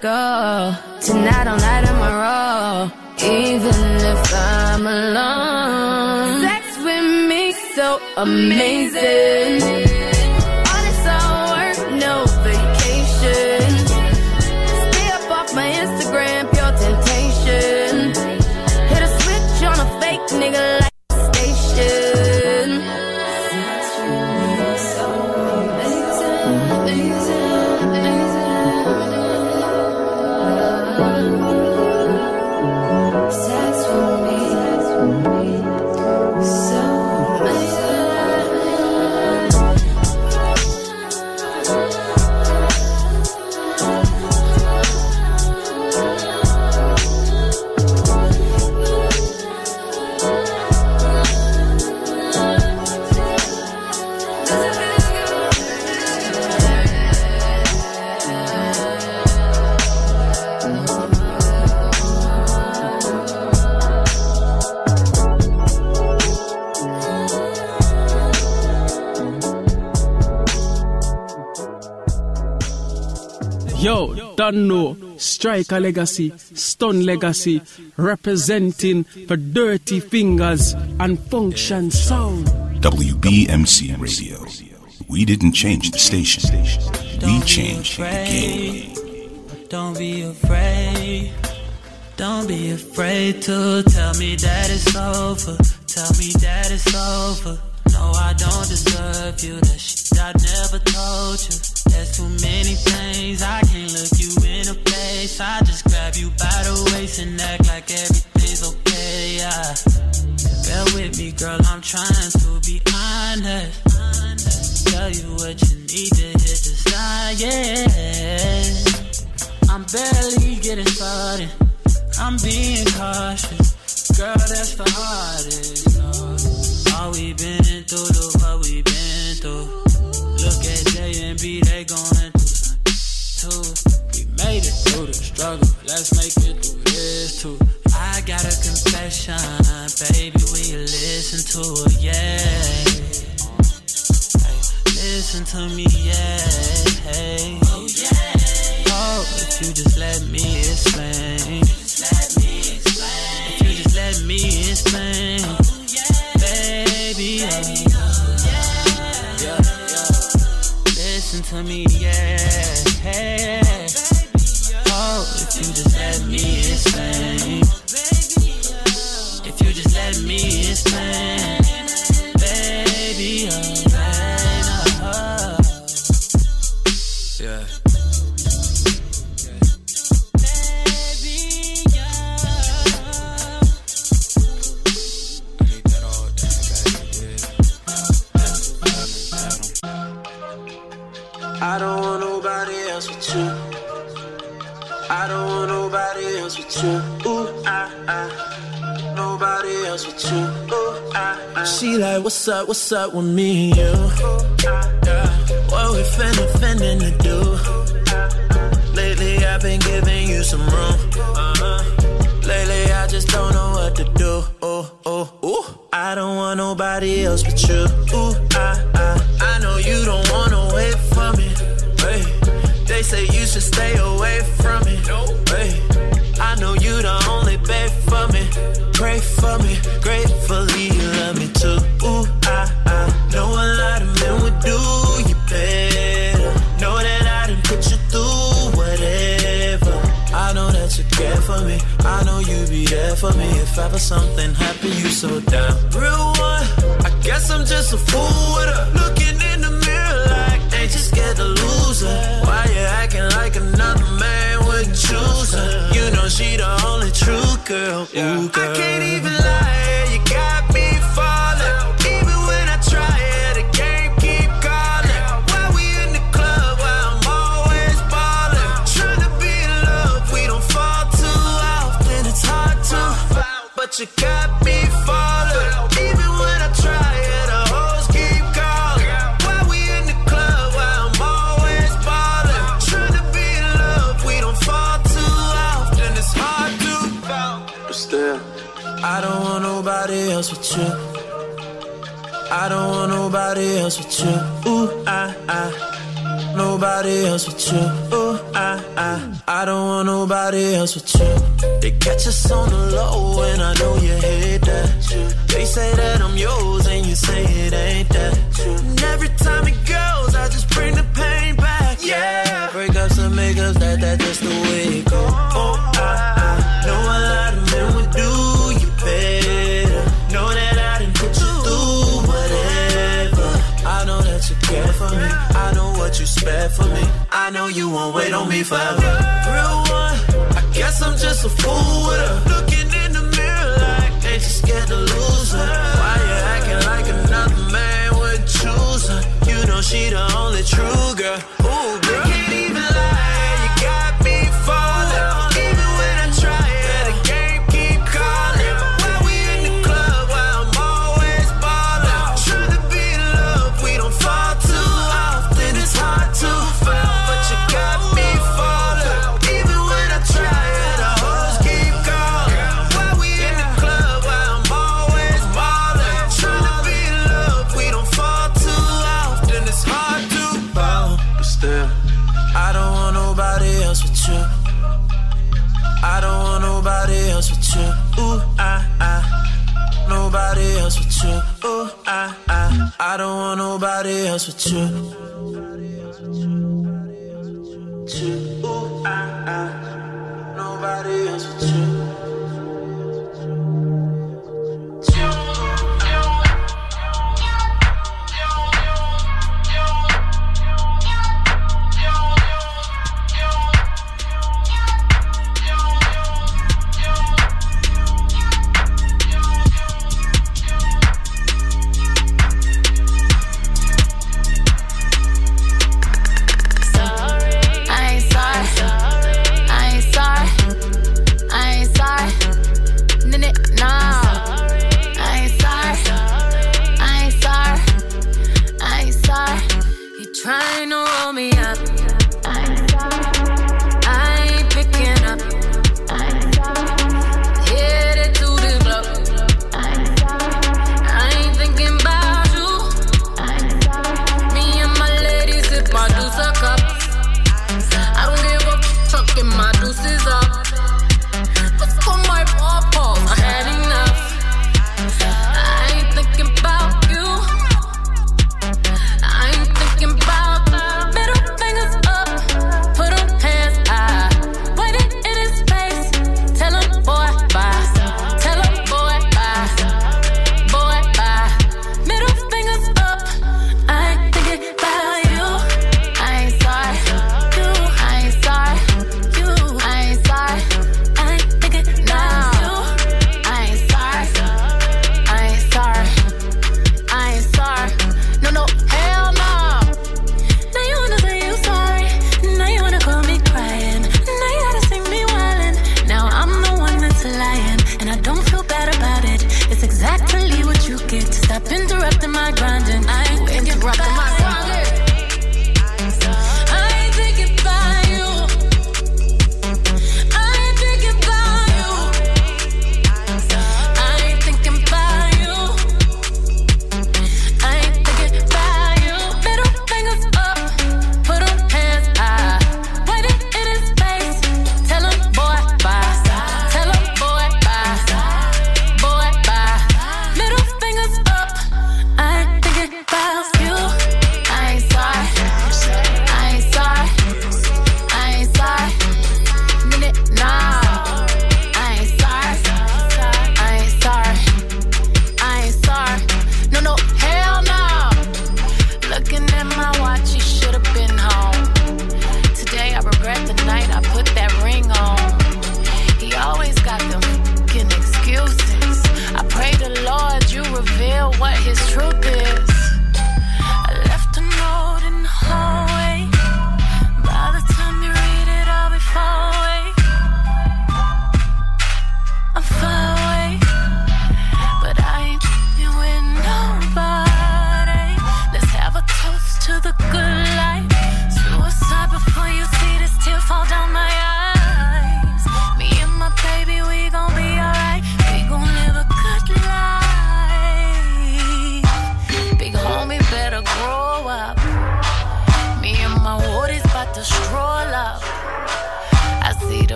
Go. Tonight, all night in my row. Even if I'm alone. Sex with me so amazing. Striker Legacy, Stun Legacy, representing for Dirty Fingers and Function Sound. WBMC Radio. We didn't change the station. We changed the game. Don't be afraid. Don't be afraid to tell me that it's over. Tell me that it's over. Know I don't deserve you. That shit I never told you. There's too many things I can't look you in the face. I just grab you by the waist and act like everything's okay. Yeah. Bear with me, girl. I'm trying to be honest. Tell you what you need to hit the side. Yeah. I'm barely getting started. I'm being cautious. Girl, that's the hardest. All we been through, look what we been through. Look at J and B, they going through something too. We made it through the struggle. Let's make it through this too. I got a confession, baby. Will you listen to it? Yeah. Hey, listen to me, yeah. Hey. Oh, yeah. Oh, if you just let me explain. If you just let me explain. Listen to me, yeah. Hey. Oh, if you just let me explain. If you just let me explain. I don't want nobody else with you. I don't want nobody else with you. Ooh, I, I. Nobody else with you. Ooh, I, I. She like, what's up, what's up with me and you? What we finna, finna to do? Lately I've been giving you some room. Uh-huh. Lately I just don't know what to do. Oh, oh, ooh. I don't want nobody else but you. Ooh, I, I. I know you don't wanna wait for me. Hey. They say you should stay away from me. Hey. I know you the only babe for me. Pray for me, gratefully you love me too. Ooh, I, I know a lot of men would do care for me. I know you be there for me. If ever something happened, you so down. Real one, I guess I'm just a fool with her. Looking in the mirror like, ain't you scared to lose her? Why you acting like another man would choose her? You know she the only true girl. Ooh, girl. I can't even lie, you got me but you got me falling. Even when I try it, the hoes keep calling. Why we in the club? Why I'm always balling? Trying to be in love, we don't fall too often. It's hard to, but still, I don't want nobody else with you. I don't want nobody else with you. Ooh, I, I. Nobody else with you. Ooh, I, I. I don't want nobody else with you. They catch us on the low, and I know you hate that. They say that I'm yours, and you say it ain't that. And every time it goes, I just bring the pain back. Yeah, breakups and makeups, that that just the way it go. Oh, I You spare for me. I know you won't wait on me forever. Real one, I guess I'm just a fool with her. Looking in the mirror like, ain't you scared to lose her? Why you acting like another man would choose her? You know she the only true girl. Ooh, girl. I. Don't want nobody else with you. Nobody else with you.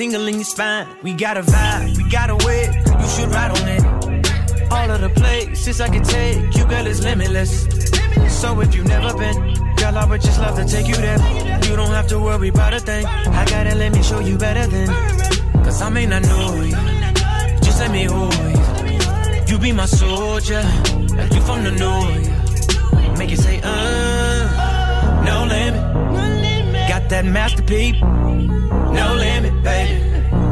In your spine. We got a vibe, we got a way. You should ride on it. All of the places I can take you, girl, is limitless. So if you've never been, girl, I would just love to take you there. You don't have to worry about a thing. I gotta let me show you better than. Cause I may not know you, just let me hold you. You be my soldier, like you from the north. Make you say, uh, no limit. That masterpiece, no limit, baby.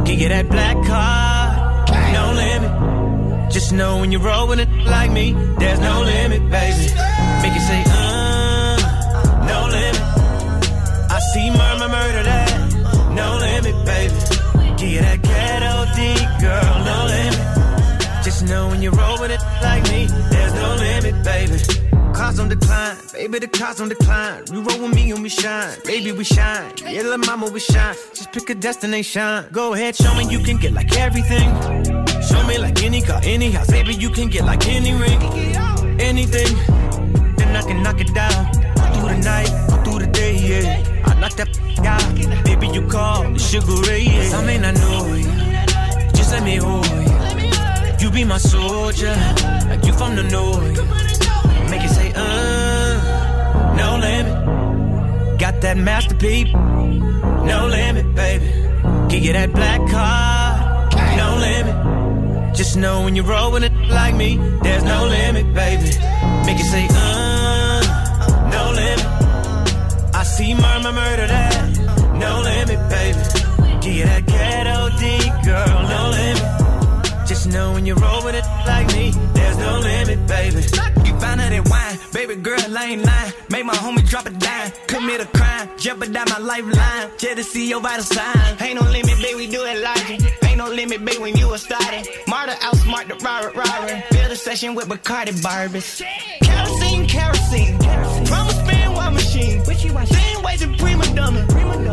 Give you that black car, no limit. Just know when you're rolling it like me, there's no limit, baby. Make you say, uh, no limit. I see murmur, murder that, no limit, baby. Give you that ghetto D, girl, no limit. Just know when you roll with it like me, there's no limit, baby. Cars on decline, baby, the cars on decline. You roll with me and we shine, baby, we shine. Yeah, little mama, we shine. Just pick a destination. Go ahead, show me you can get like everything. Show me like any car, any house, baby, you can get like any ring, anything. Then I can knock it down. Through the night, through the day, yeah. I knock that out. Baby, you call the sugar ray, yeah. I may not know you, just let me hold you. You be my soldier, like you from the north. Make it say, uh. That masterpiece, no limit, baby. Give you that black car, no limit. Just know when you roll with it like me, there's no limit, baby. Make it say, uh, no limit. I see murmur, murder that, no limit, baby. Give you that ghetto D, girl, no limit. Just know when you roll with it like me, there's no limit, baby. You find that wine, Baby girl, I ain't lying. Make my homie drop a dime. Commit a crime. Jeopardize my lifeline. Just to see your vital sign. Ain't no limit, baby, we do it logic. Ain't no limit, baby, when you were starting. Martyr outsmart the robber, robber. Build a session with Bacardi Barbers. Kerosene, kerosene. Promise man, war machine. Same ways to prima donna.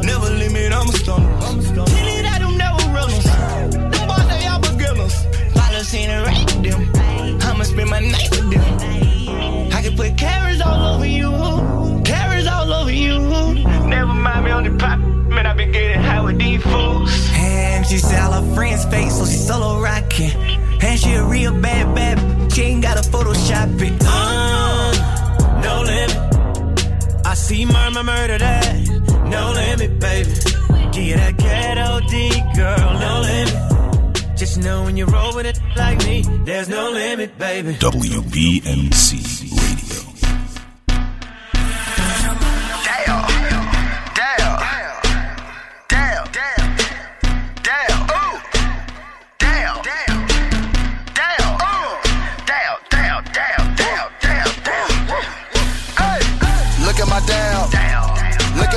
Never limit, I'm a stunner. Kill it, I do never runners. Them boys, they all beginners. Follow scene and rank them. I'ma spend my night with them put all over you. All over you. Never mind me on the pop. Man, I been getting high with these fools. And she her friends so she solo rocking. And she a real bad, bad. She ain't gotta Photoshop it. Uh, no limit. I see murder that. No limit, baby. Get that ghetto D, girl. No limit. Just know when you roll with it like me, there's no limit, baby. WBMC.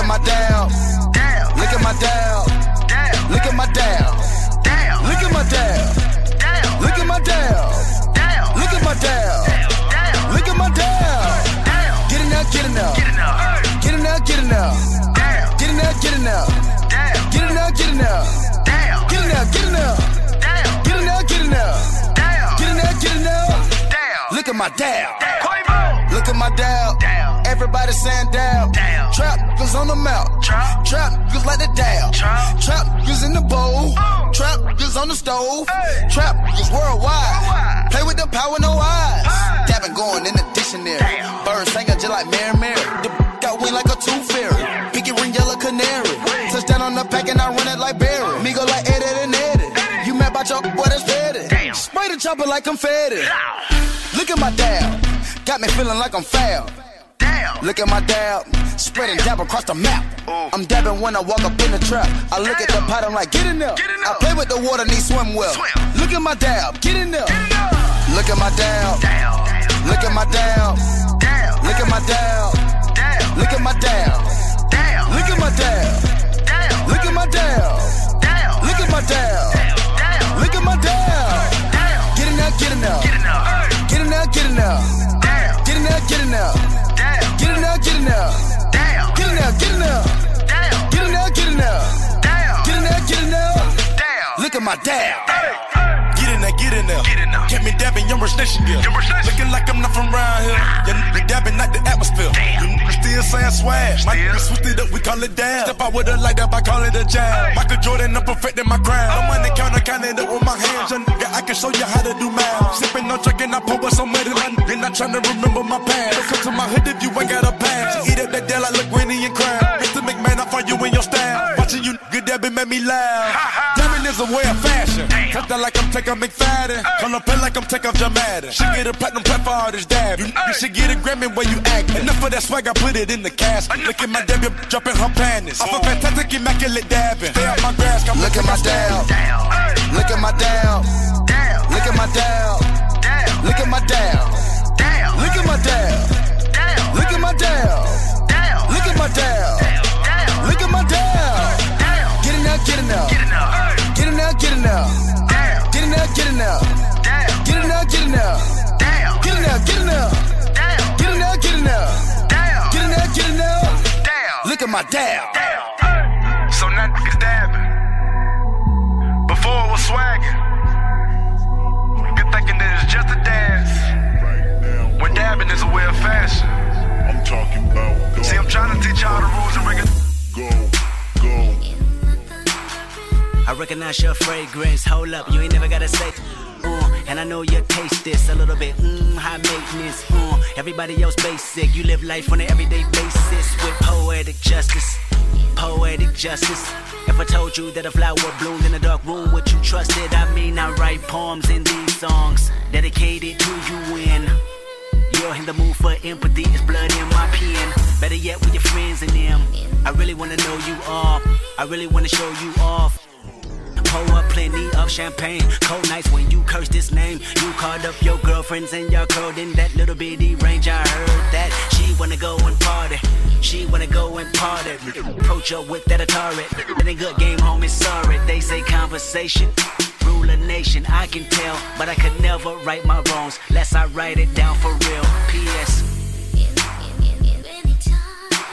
At my down, look at my down, look at my down, look at my down, look at my down, look at my down, look at my down. Get there, get there, get there, get there, get there, get there. Get there, get there. Get there, get there. Get there, get there. Get there, get there. Look at my dab. Look at my dab. Everybody saying dab. Trap niggas on the mouth. Trap niggas like the dab. Trap niggas in the bowl. Trap niggas on the stove. Trap niggas worldwide. Play with the power, no eyes. Dabbing going in the dictionary. Bird singing just like Mary Mary. The got wing like a tooth fairy. Pinky ring yellow canary. Touchdown on the pack and I run it like Barry. Me go like Eddie and Eddie. You mad about your boy that's petty. Spray the chopper like confetti. Look at my dab. Got me feeling like I'm foul. Look at my dab, spreading dab across the map. I'm dabbing when I walk up in the trap. I look at the pot, I'm like, get in there. I play with the water, need swim well. Look at my dab, get in there. Look at my dab. Look at my dab. Look at my dab. Look at my dab. Look at my dab. Look at my dab. Look at my dab. Look at my dab. Get in there, get in there. Get in there, get in there. Get in there, get in there. Get in there, get in there. Get in there, get in there. Get in there, get in there. Get in there, get in there. Look at my in there, get in there. Get in there. Get me dabbing your nation gear. Looking like I'm not from around here. Ah. You niggas dabbing like the atmosphere. You niggas still saying swag. My niggas switched it up, we call it dab. Step out with a light up, I call it a jab. Michael Jordan, I'm perfecting my crown. No ah. money counter, counting up with my hands. Young nigga, I can show you how to do math. Ah. Sipping on drinking, I pour with some money. You're not trying to remember my past. Don't come to my hood if you ain't got a pass. Eat up that deal like LaGuiney and Crown. Mr. McMahon, I find you in your style. Watching you good dabbing made me laugh. Dabbing is a way of fashion. Touch that like I'm taking McFadden. Call up play like I'm taking Jamadin. She get a platinum plaque for all this dab. You, you should get a Grammy when you act. Enough of that swag, I put it in the cash. Look at my debut dropping her panties. I'm a fantastic, immaculate dabbing. Stay out my grass, come Look at my dab. Look at my dab. There. Look at my dab. So now niggas dabbing. Before it was swagging. Good thinking that it's just a dance. When dabbing is a way of fashion. I'm talking about. See, I'm trying to teach y'all the rules and bring. Go, go. I recognize your fragrance. Hold up, you ain't never gotta say. And I know you taste this a little bit. Mmm, high maintenance. Uh, everybody else basic. You live life on an everyday basis with poetic justice. Poetic justice. If I told you that a flower bloomed in a dark room, would you trust it? I mean, I write poems in these songs dedicated to you when you're in the mood for empathy. It's blood in my pen. Better yet, with your friends and them. I really wanna know you all. I really wanna show you off. Pour up plenty of champagne. Cold nights when you curse this name. You called up your girlfriends and y'all curled in that little bitty range. I heard that she wanna go and party. She wanna go and party. Approach her with that Atari. That ain't good game, homie. Sorry. They say conversation. Rule a nation, I can tell, but I could never right my wrongs. Lest I write it down for real. P.S.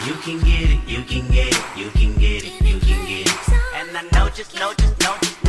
You can get it, you can get it, you can get it, you can get it. And I know just, know just, know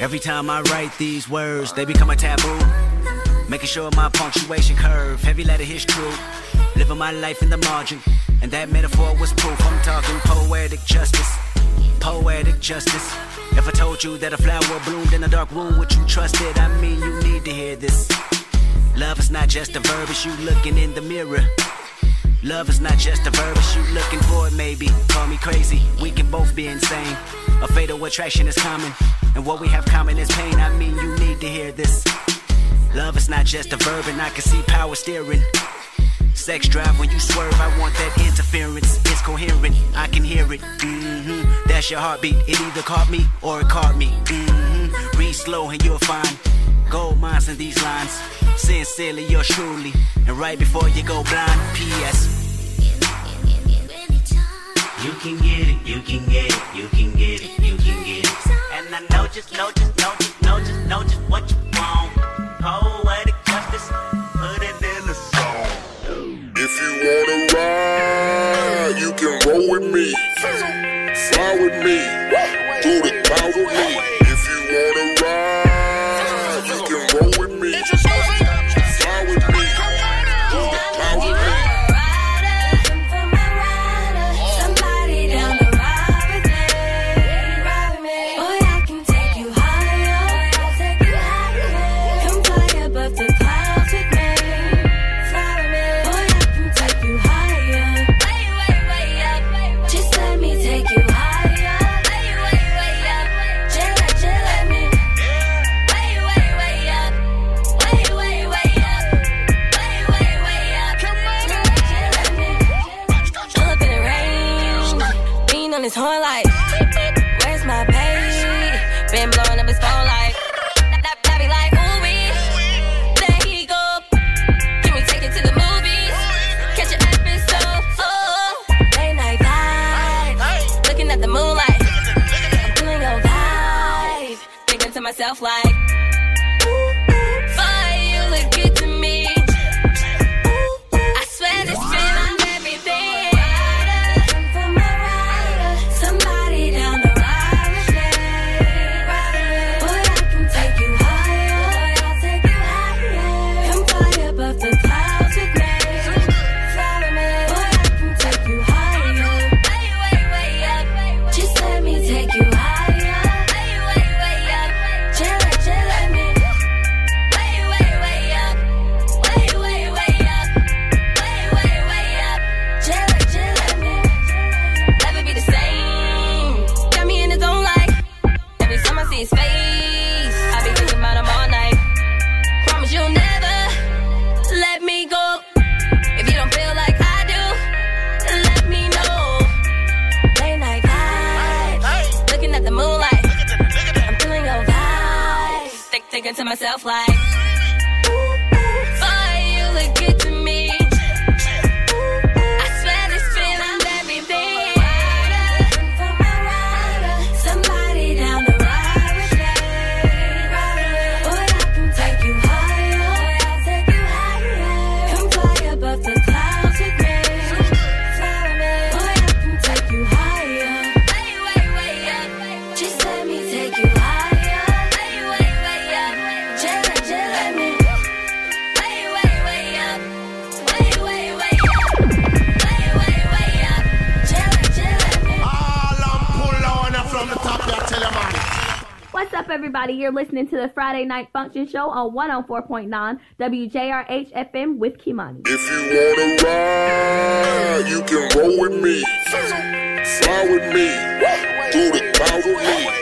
Every time I write these words, they become a taboo. Making sure my punctuation curve, heavy letter hits true. Living my life in the margin, and that metaphor was proof. I'm talking poetic justice, poetic justice. If I told you that a flower bloomed in a dark room, would you trust it? I mean, you need to hear this. Love is not just a verb, it's you looking in the mirror. Love is not just a verb, it's you looking for it, maybe. Call me crazy, we can both be insane. A fatal attraction is common, and what we have common is pain. I mean, you need to hear this. Love is not just a verb, and I can see power steering. Sex drive when you swerve, I want that interference. It's coherent, I can hear it. Mm-hmm. That's your heartbeat. It either caught me or it caught me. Mm-hmm. Read slow and you'll find gold mines in these lines. Sincerely, yours truly. And right before you go blind, P.S. You can get it, you can get it, you can get it, you can get it. Know just, know just, know just, know just, know just what you want. Poetic justice, put it in the song. If you wanna ride, you can roll with me. Fly with me. Through the clouds with me. You're listening to the Friday Night Function Show on 104.9 WJRH FM with Kimani. If you wanna ride, you can roll with me. Fly with me. Do the clouds with me.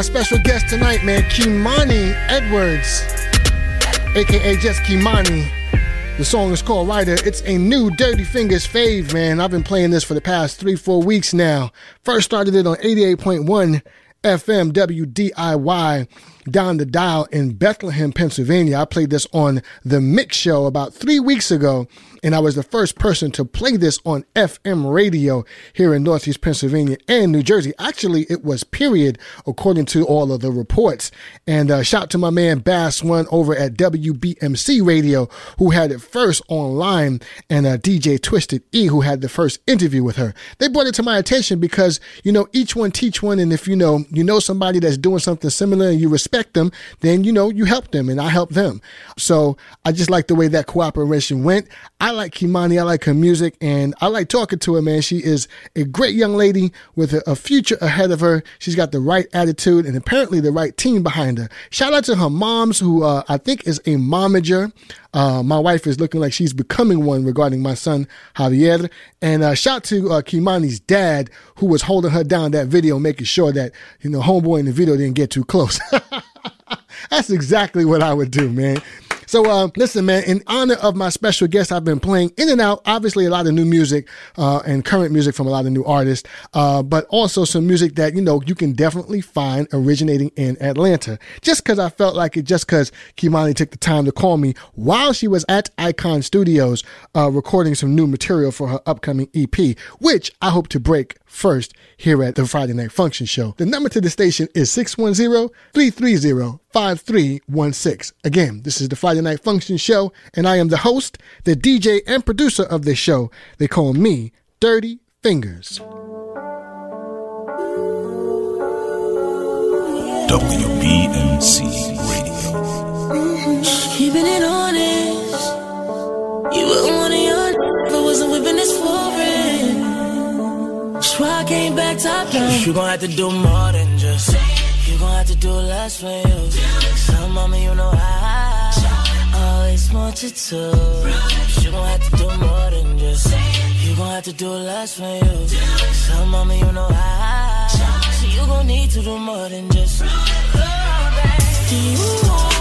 My special guest tonight, man. Kimani Edwards, aka just Kimani. The song is called Rider. It's a new Dirty Fingers fave, man. I've been playing this for the past three, four weeks now. First started it on 88.1 FM WDIY down the dial in Bethlehem, Pennsylvania. I played this on the Mix Show about three weeks ago, and I was the first person to play this on FM radio here in Northeast Pennsylvania and New Jersey. Actually, it was period, according to all of the reports. And uh, shout to my man Bass One over at WBMC Radio, who had it first online, and uh, DJ Twisted E, who had the first interview with her. They brought it to my attention because, you know, each one teach one, and if you know, you know somebody that's doing something similar and you respect them, then, you know, you help them, and I help them. So I just like the way that cooperation went. I like Kimani. I like her music and I like talking to her, man. She is a great young lady with a, a future ahead of her. She's got the right attitude and apparently the right team behind her. Shout out to her moms, who uh, I think is a momager. Uh, my wife is looking like she's becoming one regarding my son Javier. And uh, shout to uh, Kimani's dad, who was holding her down that video, making sure that you know homeboy in the video didn't get too close. That's exactly what I would do, man. So, uh, listen, man, in honor of my special guest, I've been playing in and out, obviously, a lot of new music uh, and current music from a lot of new artists, uh, but also some music that, you know, you can definitely find originating in Atlanta. Just because I felt like it, just because Kimani took the time to call me while she was at Icon Studios uh, recording some new material for her upcoming EP, which I hope to break first here at the Friday Night Function Show. The number to the station is 610-330-5316. Again, this is the Friday Night Function Show, and I am the host, the DJ, and producer of this show. They call me Dirty Fingers. WBMC Radio. Keeping it honest. You Why I came back top down. You gon' have to do more than just. You gon' have to do less for you. So, mama, you know I always want you to. You gon' have to do more than just. You gon' have to do less for you. So, mama, you know I. So, you gon' need to do more than just. Do you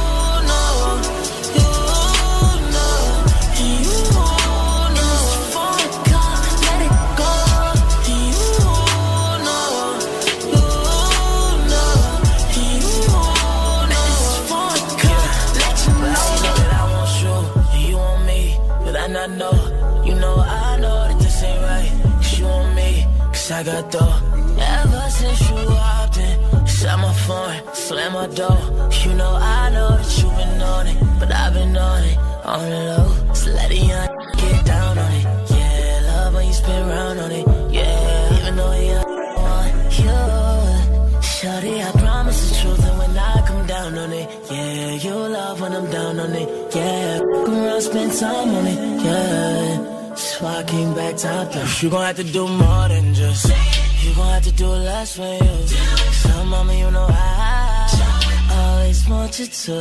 I got dough. Ever since you walked in, shut my phone, slam my door. You know I know that you been on it, but I've been on it, on the low. So let a young get down on it. Yeah, love when you spin round on it. Yeah, even though you want you. Shorty, I promise the truth, and when I come down on it, yeah, you love when I'm down on it. Yeah, come around, spend time on it. Yeah, came back top down. You gon' have to do more than just. You gon' have to do less for you. So, mama, you know I always want you to.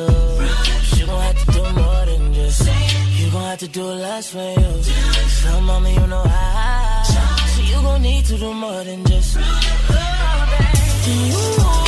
You gon' have to do more than just. You gon' have to do less for you. So, mama, you know I. So, you gon' need to do more than just. Oh, do you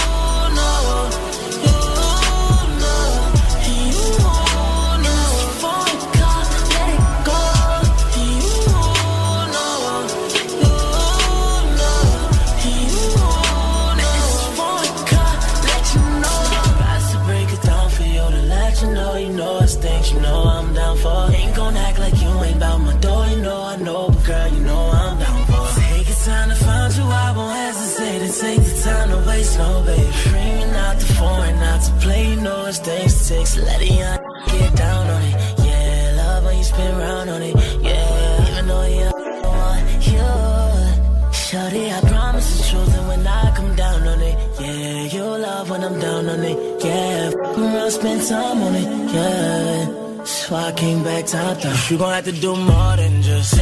play. You know it's things to let a young get down on it. Yeah, love when you spin round on it. Yeah, even though you want you. Shorty, I promise the truth, and when I come down on it, yeah, you love when I'm down on it, yeah. Around, spend time on it, yeah. So I came back top down. You gon' have to do more than just.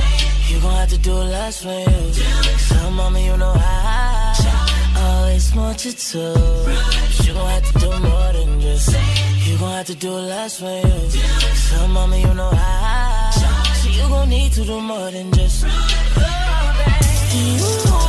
You gon' have to do less for you. So, mama, you know I always want you to. You gon' have to do more than just. You gon' have to do less for you. So, mama, you know I. So, you gon' need to do more than just. Oh, do you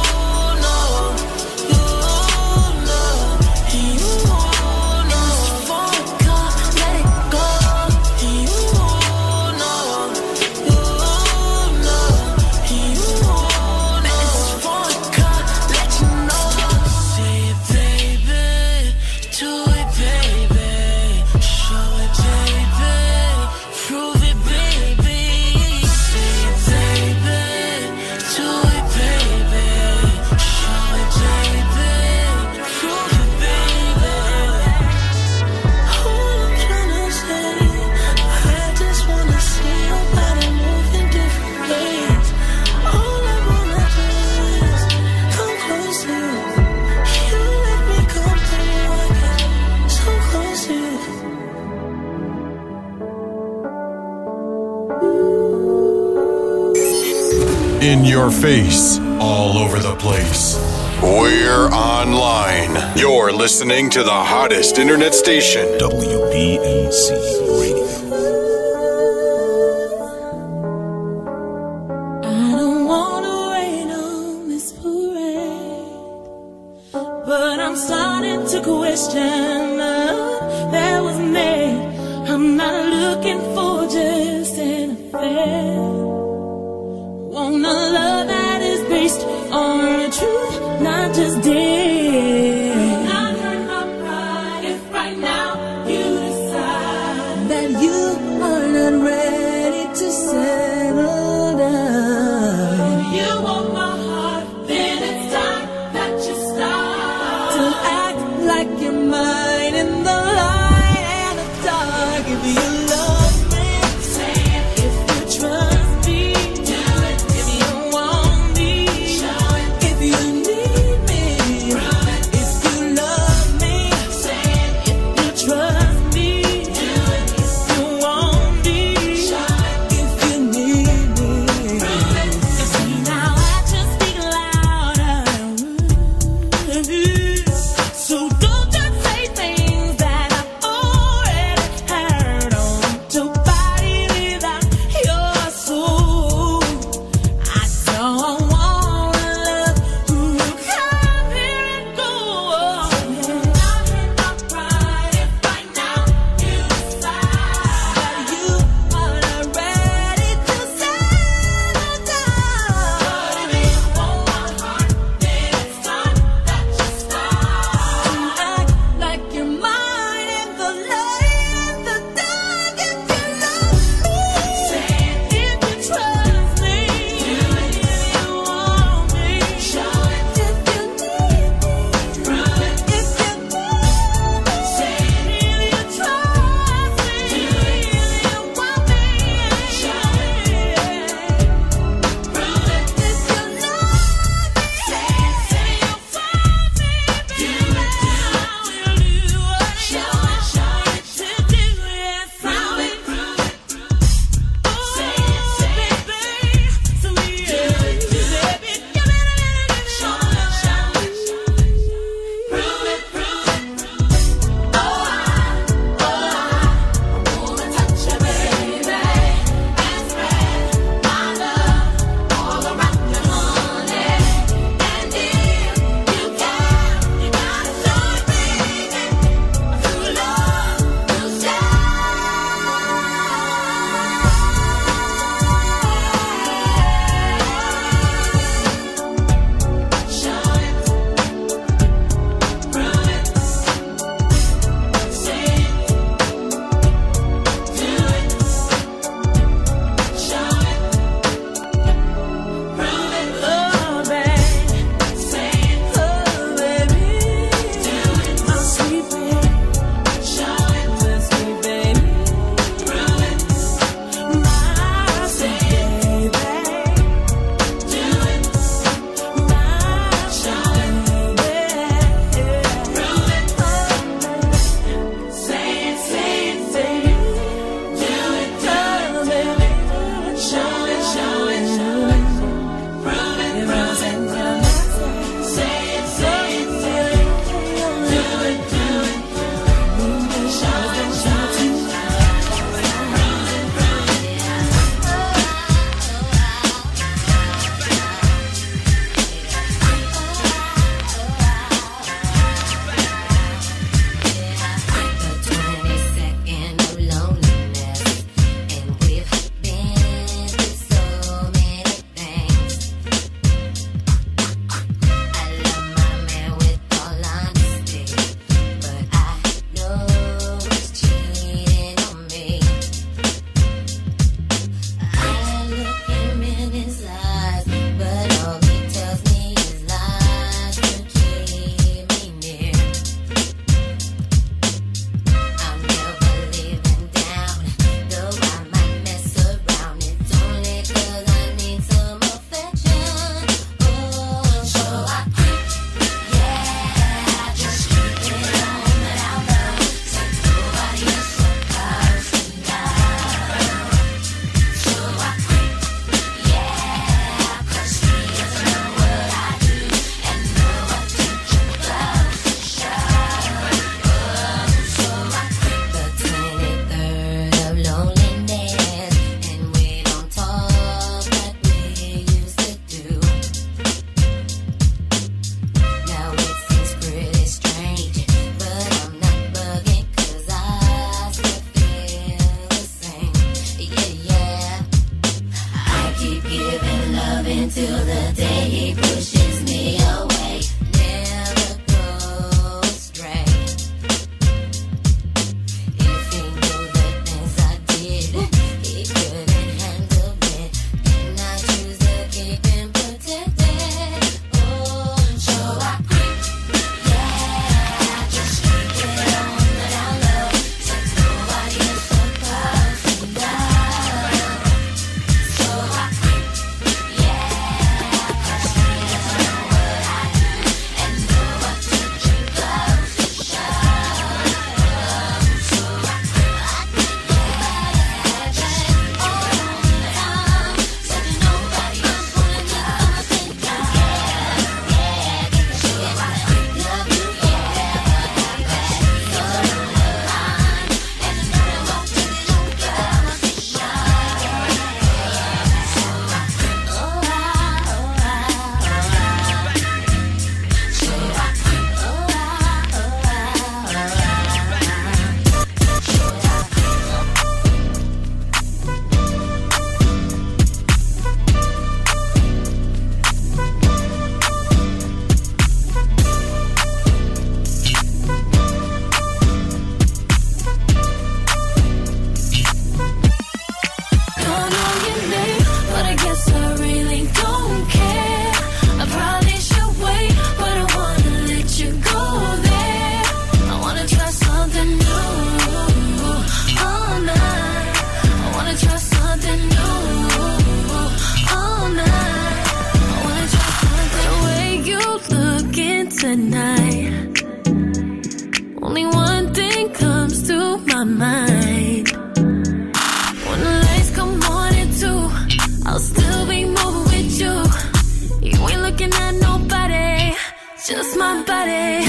face, all over the place. We're online. You're listening to the hottest internet station. WBMC tonight. Only one thing comes to my mind. When the lights come on at two, I'll still be moving with you. You ain't looking at nobody, just my body.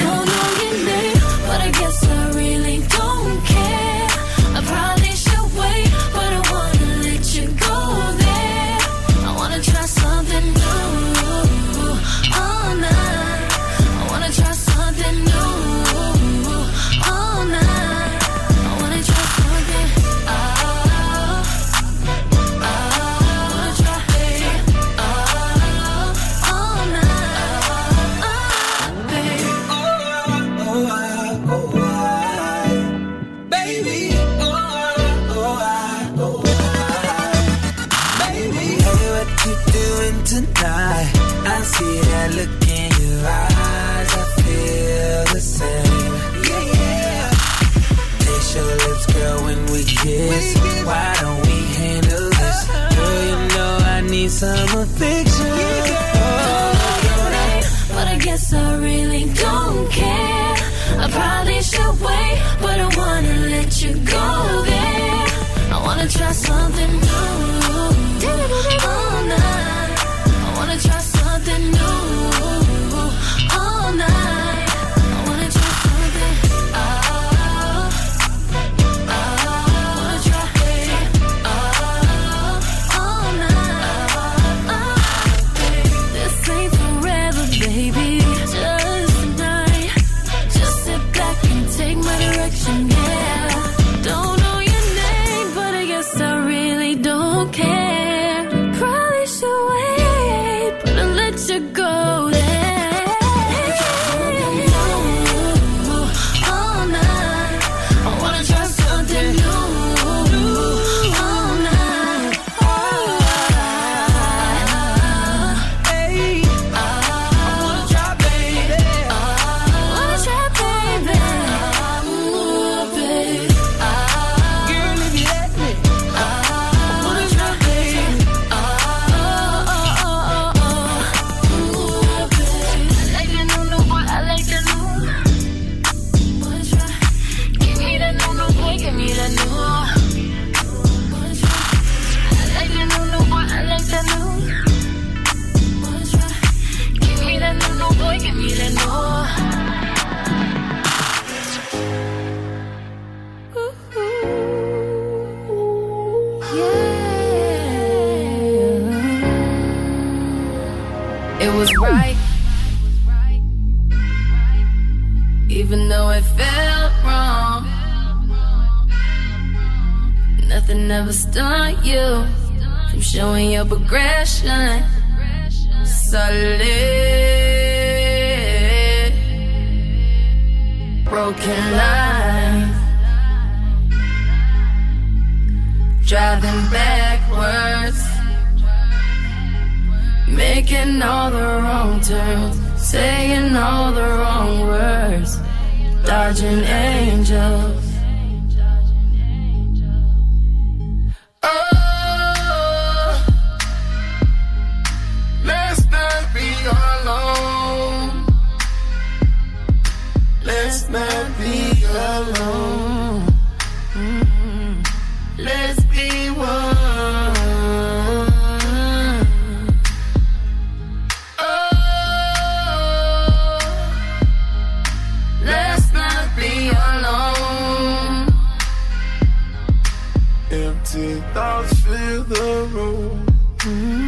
thoughts fill the room. Mm-hmm.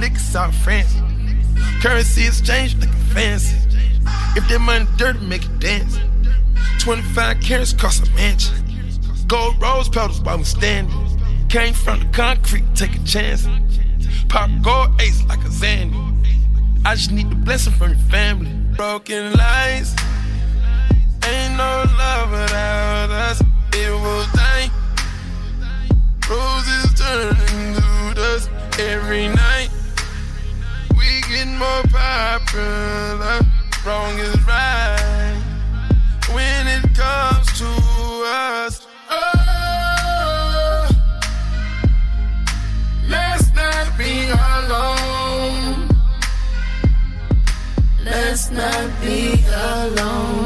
licks out France. Currency exchange a fancy. If that money dirty, make it dance. 25 carats cost a mansion. Gold rose petals while we standing. Came from the concrete, take a chance. Pop gold ace like a Zandy. I just need the blessing from your family. Broken lights. Ain't no love without us. It will die. Roses turn into dust every night more popular. Wrong is right when it comes to us. Oh, let's not be alone. Let's not be alone.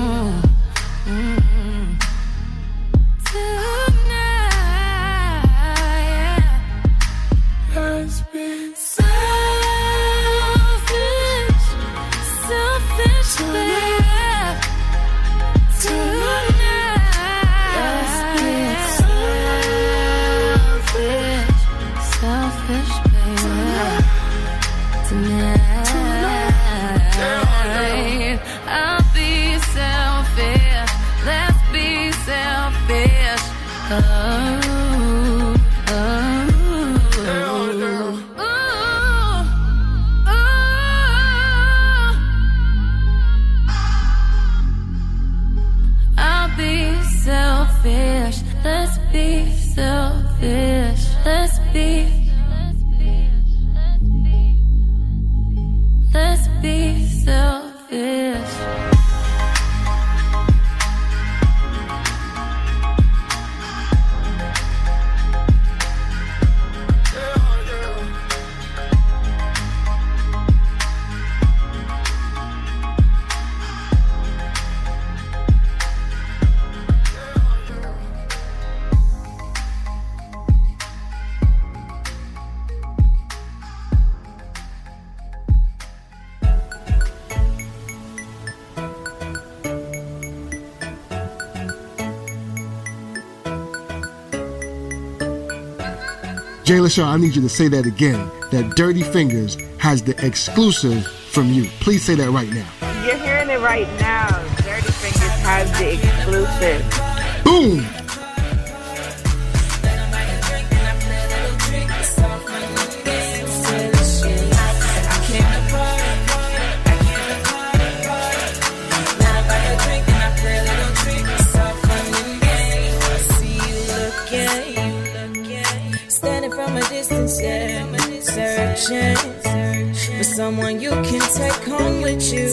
Jay LaShawn, I need you to say that again. That Dirty Fingers has the exclusive from you. Please say that right now. You're hearing it right now. Dirty Fingers has the exclusive. Boom! searching for someone you can take home with you.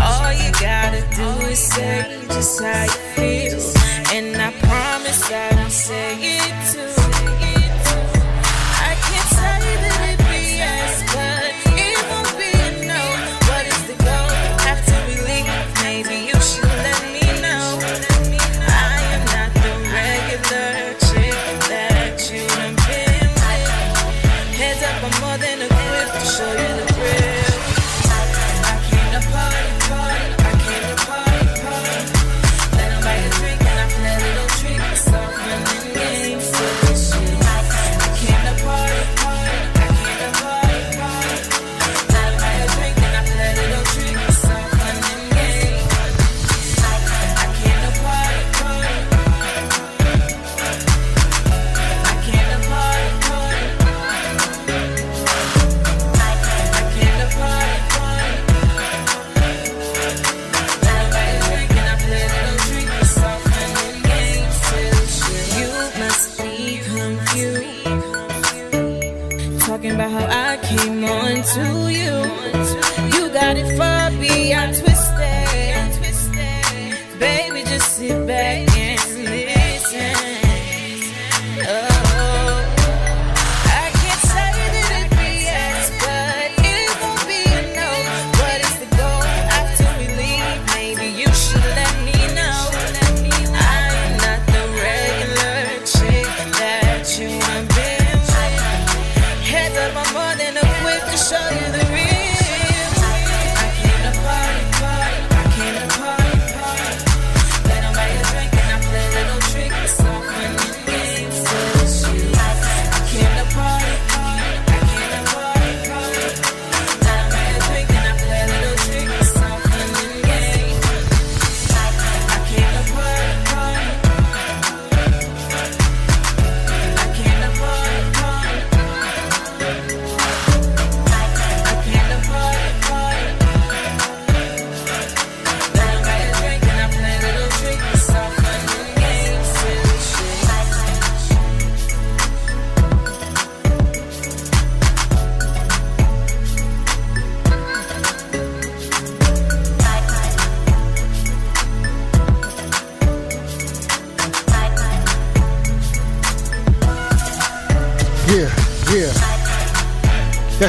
All you gotta do is say just how you feel.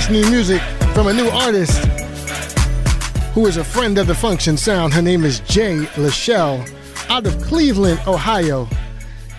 New music from a new artist who is a friend of the Function Sound. Her name is Jay Lachelle out of Cleveland, Ohio.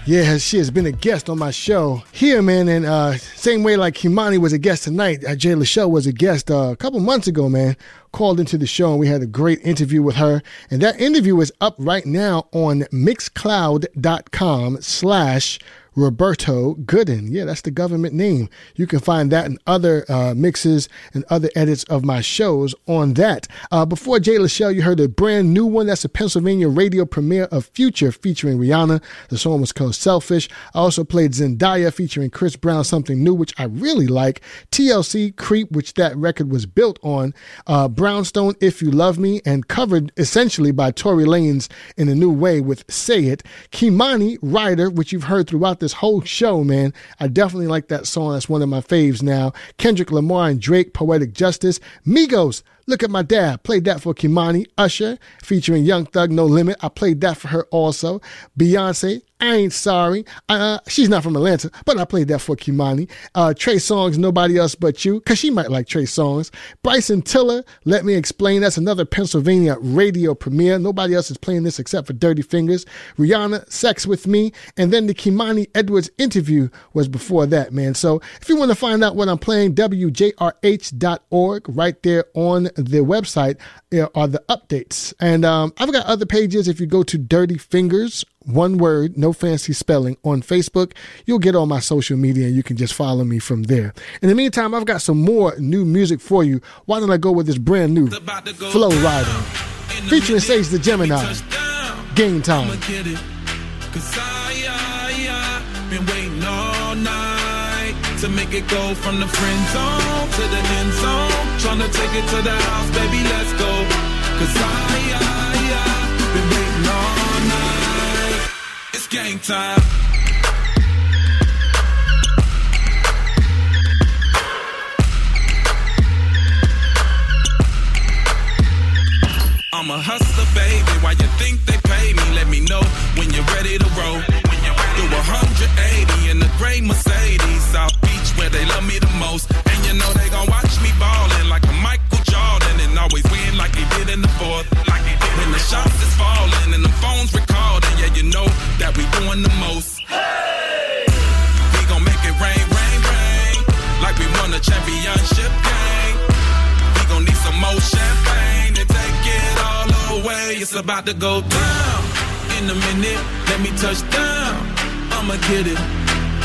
Yeah, she has been a guest on my show here, man. And uh, same way like Kimani was a guest tonight, uh, Jay Lachelle was a guest uh, a couple months ago, man. Called into the show and we had a great interview with her. And that interview is up right now on mixcloud.com slash Roberto Gooden. Yeah, that's the government name. You can find that and other uh, mixes and other edits of my shows on that. Uh, before Jay Lachelle, you heard a brand new one. That's a Pennsylvania radio premiere of Future featuring Rihanna. The song was called Selfish. I also played Zendaya featuring Chris Brown, something new, which I really like. TLC Creep, which that record was built on. Uh, Brownstone, If You Love Me, and covered essentially by Tory Lanez in a new way with Say It. Kimani Rider, which you've heard throughout this whole show, man. I definitely like that song. That's one of my faves now. Kendrick Lamar and Drake, Poetic Justice. Migos, Look at My Dab. Played that for Kimani. Usher, featuring Young Thug No Limit. I played that for her also. Beyonce, I Ain't Sorry. Uh, she's not from Atlanta, but I played that for Kimani. Uh, Trey Songz, Nobody Else But You, because she might like Trey Songz. Bryson Tiller, Let Me Explain. That's another Pennsylvania radio premiere. Nobody else is playing this except for Dirty Fingers. Rihanna, Sex With Me. And then the Kimani Edwards interview was before that, man. So if you want to find out what I'm playing, WJRH.org, right there on the website uh, are the updates. And um, I've got other pages. If you go to Dirty Fingers, one word, no fancy spelling, on Facebook, you'll get all my social media and you can just follow me from there. In the meantime, I've got some more new music for you. Why don't I go with this brand new Flo Rida featuring Sage the Gemini? Game time. Been waiting all night to make it go from the friend zone to the end zone. Tryna take it to the house, baby, let's go. Cause I, I, I game time. I'm a hustler, baby. Why you think they pay me? Let me know when you're ready to roll. Do 180 in the gray Mercedes, South Beach, where they love me the most. And you know they gon' watch me ballin' like a Michael Jordan and always win like he did in the fourth. Like he did when the shots is falling and the that we doing the most. Hey! We gon' make it rain, rain, rain, like we won a championship game. We gon' need some more champagne to take it all away. It's about to go down in a minute. Let me touch down. I'ma get it.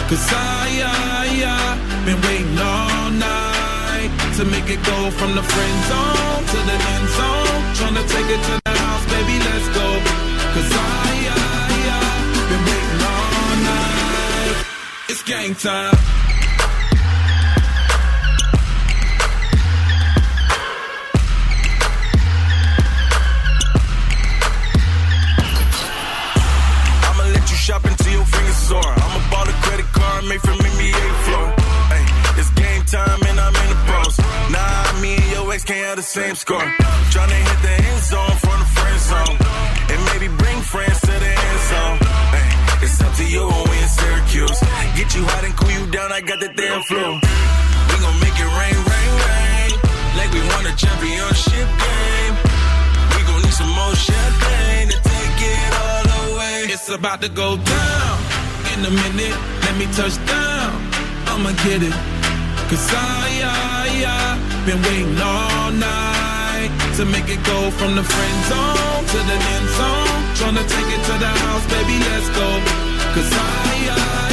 Cause I, I, I been waiting all night to make it go from the friend zone to the end zone. Tryna take it to the house, baby, let's go. Cause I, It's game time. I'ma let you shop until your fingers sore. I'ma ball a credit card made from NBA floor. Hey, it's game time and I'm in the pros. Nah, me and your ex can't have the same score. Tryna hit the end zone from the friend zone. And maybe bring friends to the end zone. Hey, it's up to you when we in Syracuse. Get you hot and cool you down, I got the damn flu. We gon' make it rain, rain, rain. Like we won a championship game. We gon' need some more champagne to take it all away. It's about to go down in a minute. Let me touch down. I'ma get it. Cause I, I, I been waiting all night to make it go from the friend zone to the end zone. Tryna take it to the house, baby, let's go. Cause I, I,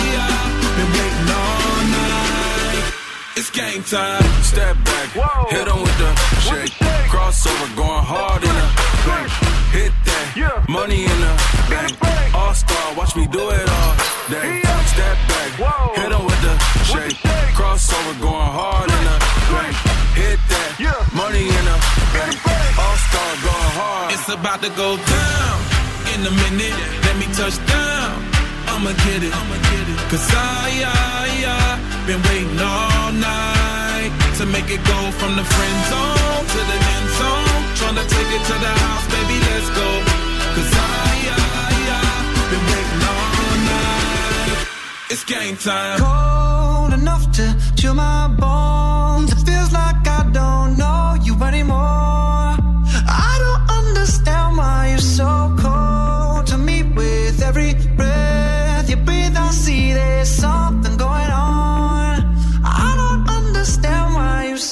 It's game time. Step back, hit him with the shake. Crossover, going hard in the bank. Hit that, money in the bank. All star, watch me do it all day. Step back, hit him with the shake. Crossover, going hard in the bank. Hit that, money in the bank. All star, going hard. It's about to go down in a minute. Let me touch down. I'ma get it. I'ma get it. Cause I, I, I been waiting all night to make it go from the friend zone to the end zone. Tryna take it to the house, baby, let's go. Cause I, I, I been waiting all night. It's game time. cold enough to chill my bones.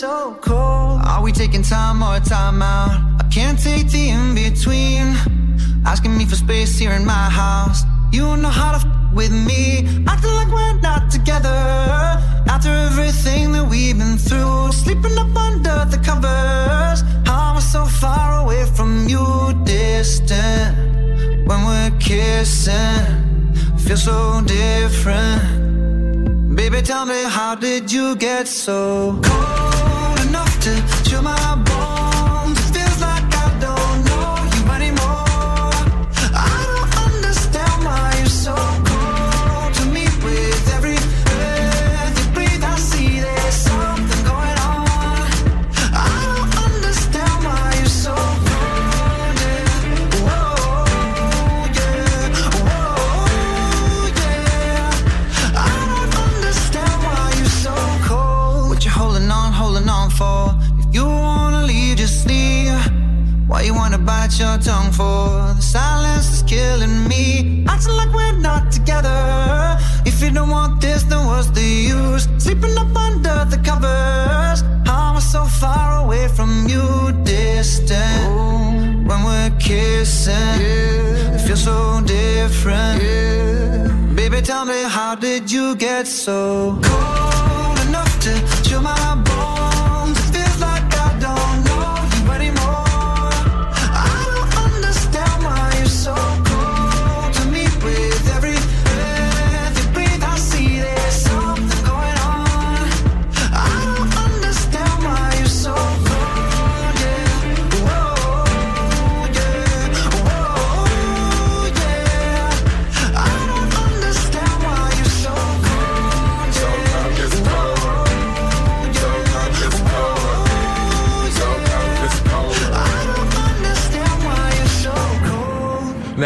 So cold. Are we taking time or time out? I can't take the in between. Asking me for space here in my house. You know how to. F- with me, acting like we're not together. After everything that we've been through, sleeping up under the covers. We're so far away from you, distant. When we're kissing, feel so different. Baby, tell me, how did you get so cold to chill my tongue for? The silence is killing me. Acting like we're not together. If you don't want this, then what's the use? Sleeping up under the covers. How am I so far away from you, distant? When we're kissing, it feels so different. Baby, tell me, how did you get so cold enough to chill my bones?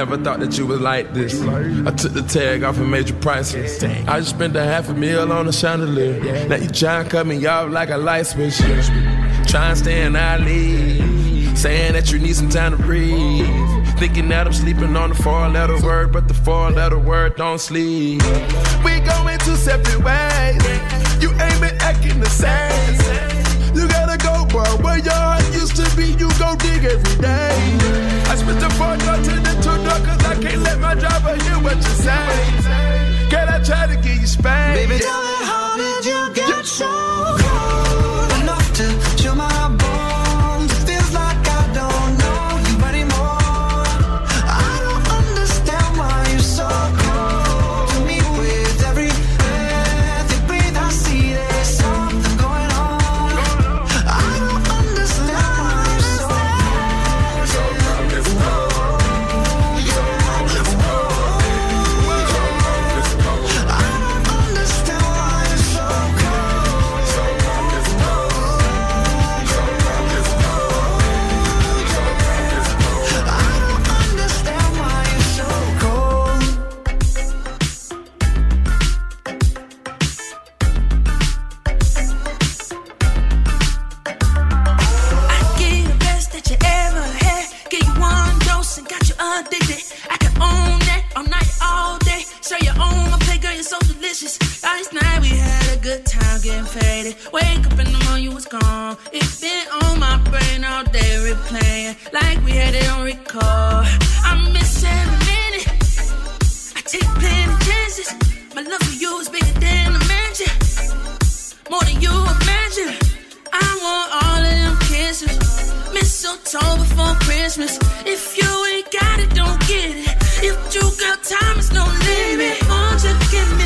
Never thought that you was like this. I took the tag off and made you priceless. I just spent a half a meal on a chandelier. Now you try and cut me off like a light switch. Try and stay in our. Saying that you need some time to breathe. Thinking that I'm sleeping on the four letter word, but the four letter word don't sleep. We going two separate ways. You ain't been acting the same. You gotta go, bro. Where your heart used to be, you go dig every day. I spit the four door to the two door, cause I can't let my driver hear what you say. Can I try to get you spanked? Baby, tell me how did you get so cold It's been on my brain all day, replaying like we had it on record. I miss every minute. I take plenty chances. My love for you is bigger than a mansion. More than you imagine. I want all of them kisses. Mistletoe before Christmas. If you ain't got it, don't get it. If you got time, it's no limit. Won't you give me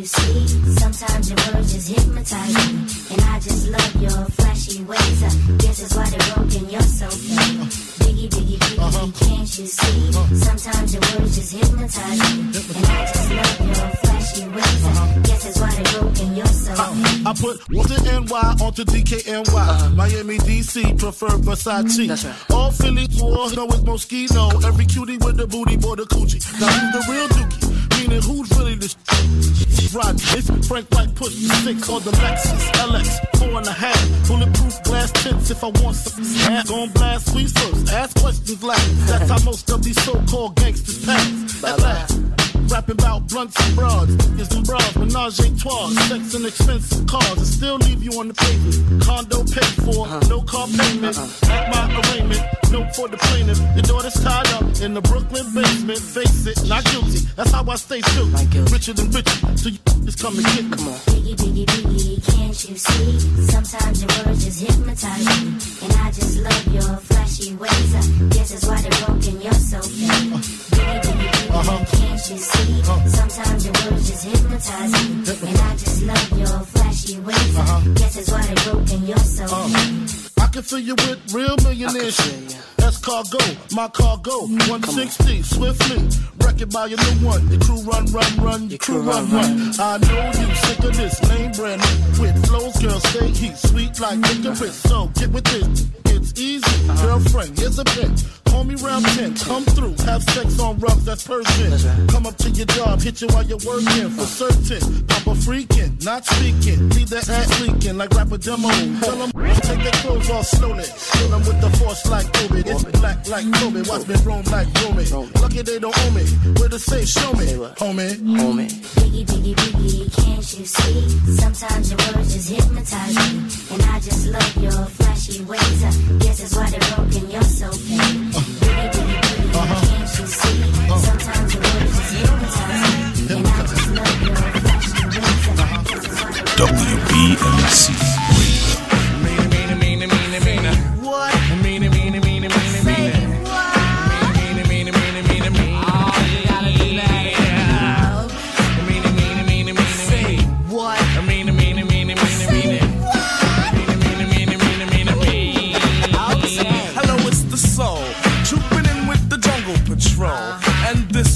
can see. Sometimes your words just hypnotize me. And I just love your flashy ways. I guess that's why they broke and you're so mean. Biggie, biggie, biggie, uh-huh. can't you see? Sometimes your words just hypnotize me. And I just love your flashy ways. I uh-huh. guess that's why they broke and you're so uh, mean. I put the NY onto DKNY. Uh, uh-huh. Miami, DC, prefer Versace. Mm-hmm. That's right. All Philly, New Orleans, know it's Moschino. Every cutie with the booty, boy, the coochie. Now who's the real dookie meaning who's really the Rodgers, it's Frank White push six on the Lexus LX four and a half. Bulletproof glass tips if I want some snap. gon' blast, we ask questions last. That's how most of these so-called gangsters pass. At last. Rapping about blunts and broads, niggas and bras, menage a trois, sex and expensive cars. I still leave you on the pavement. Condo paid for, uh-huh. no car payment. Uh-huh. At my arraignment, no for the plaintiff. Your daughter's tied up in the Brooklyn basement. Face it, not guilty. That's how I stay still. Richer than rich, so you just come and get. Come on. Biggie, biggie, biggie, can't you see? Sometimes your words just hypnotize me. And I just love your flashy ways. Guess that's why they're broken, you're so mean. Biggie, biggie, biggie, uh-huh. can't you see? Sometimes your words just hypnotize me. And I just love your flashy ways. Uh-huh. Guess that's why they broke in your soul. Uh-huh. I can fill you with real millionaires. That's cargo, my cargo. 160, swiftly. Wreck it by your new one. Your crew run, run, run. Your, your crew, crew run, run, run. I know you sick of this lame brand. With flows, girl, stay heat. Sweet like licorice. So get with it. It's easy. Girlfriend, here's a bet. Call me round 10, come through, have sex on rough, that's perfect. Come up to your job, hit you while you're working, for certain. Papa freaking, not speaking, leave that ass leaking like rapper demo. Tell them take their clothes off slowly, kill them with the force like COVID. It's black like Kobe, watch me roam like Romy. Lucky they don't owe me, where to say, show me, homie. Homie. Biggie, biggie, biggie, can't you see? Sometimes your words just hypnotize me. And I just love your flashy ways. I guess that's why they're broken, you're so fake. Biggie, biggie, biggie, uh-huh. can't you see? Sometimes your words just hypnotize me. And I just love your flashy ways. I guess that's why they're WBMC Radio.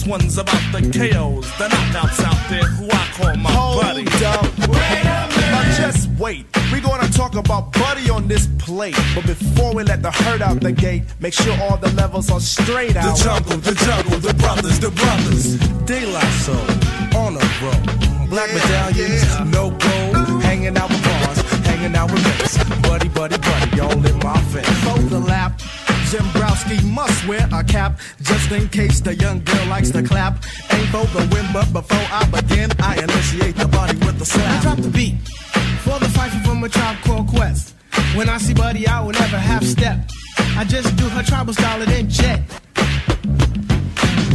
This one's about the KOs, the knockouts out there who I call my buddy. Now just wait. We're gonna talk about Buddy on this plate. But before we let the herd out the gate, make sure all the levels are straight out. The jungle, the jungle, the brothers, the brothers. De La Soul, on a roll. Black medallions, no gold. Hanging out with bars, hanging out with mates. Buddy, buddy, buddy, all in my face. Fold the lap. Jimbrowski must wear a cap just in case the young girl likes to clap. Ain't for the win, but before I begin, I initiate the body with the slap. I drop the beat for the fight from a tribe called Quest. When I see Buddy, I will never half step. I just do her tribal style and then jet.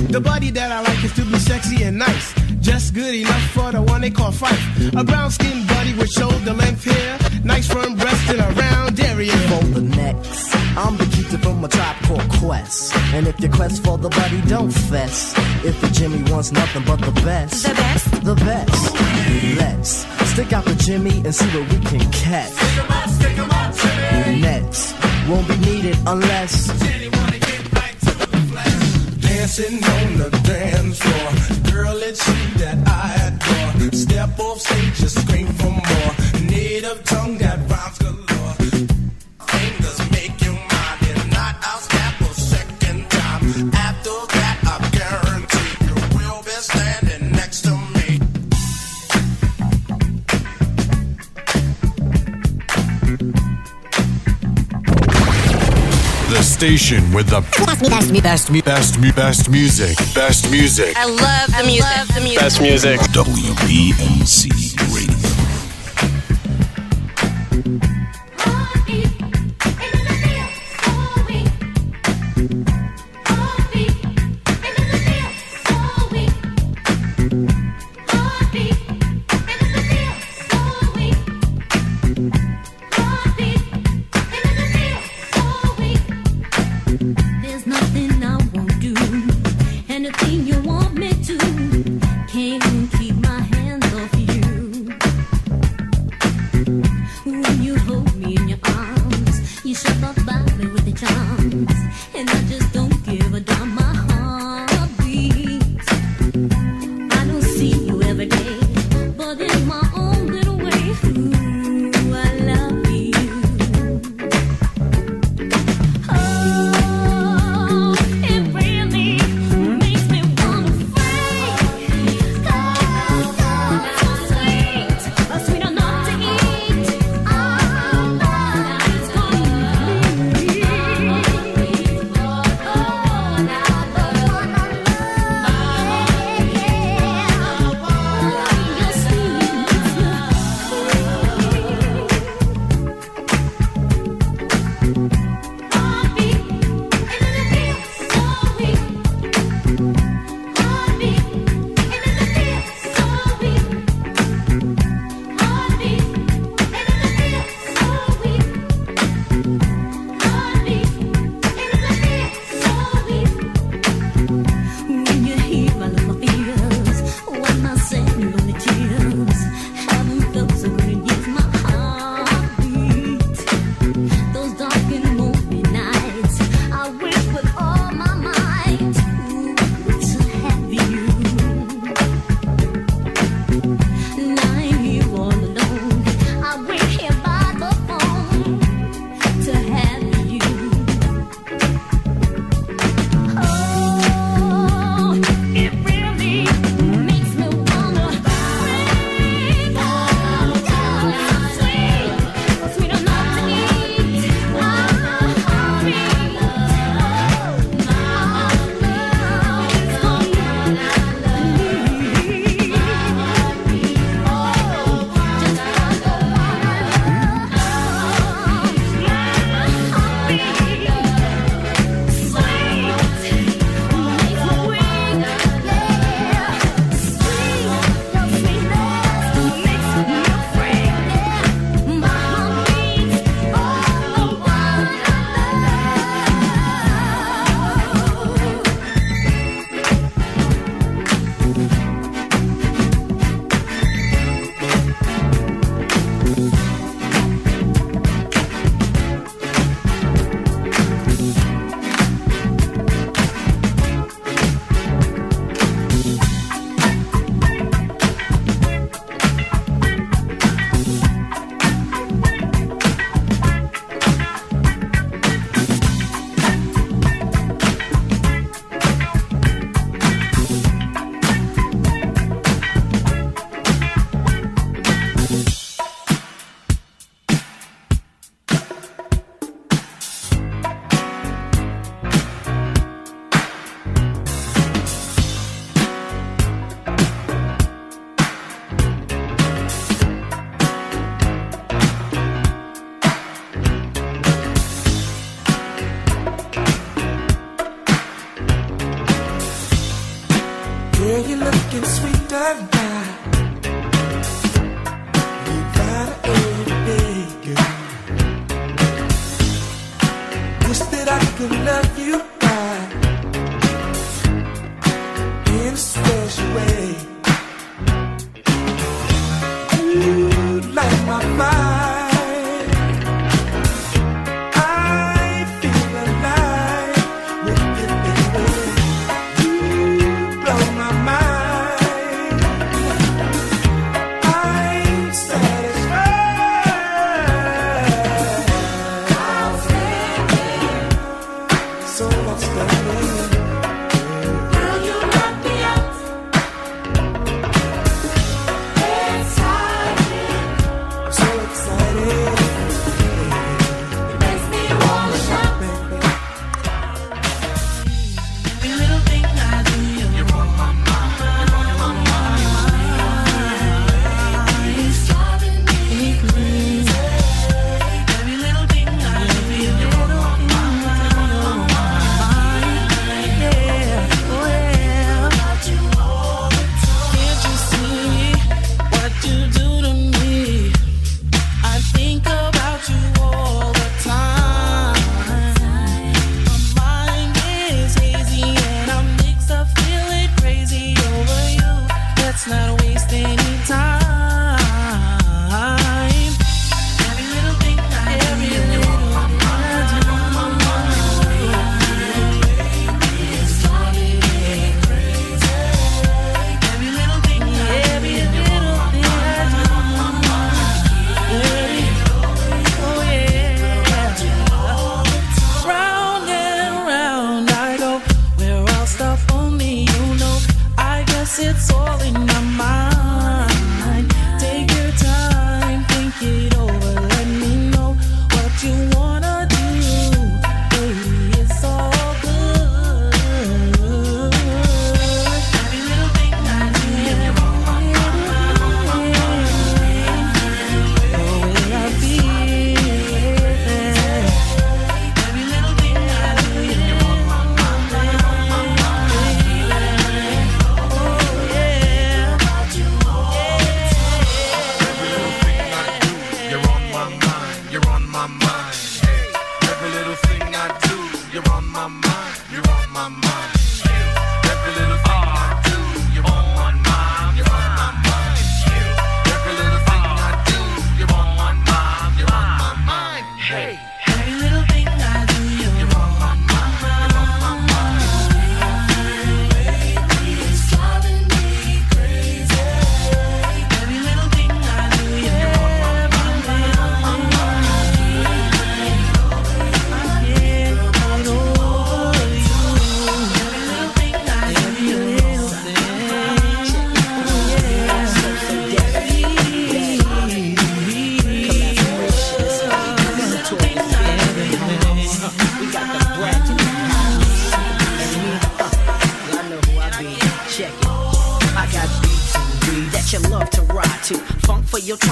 The buddy that I like is to be sexy and nice. Just good enough for the one they call Phife. A brown skinned buddy with shoulder length hair. Nice firm breast and a round area. For the next, I'm the keeper from a tribe called Quest. And if your quest for the buddy, don't fess. If the Jimmy wants nothing but the best, the best, the best. Let's stick out the Jimmy and see what we can catch. Next won't be needed unless. Dancing on the dance floor. Girl, it's you that I adore. Step off stage, just scream for more. Native tongue station with the best, me, best, me, best, me, best, mu- best music. Best music. I love the music. the music. Best music. WBMC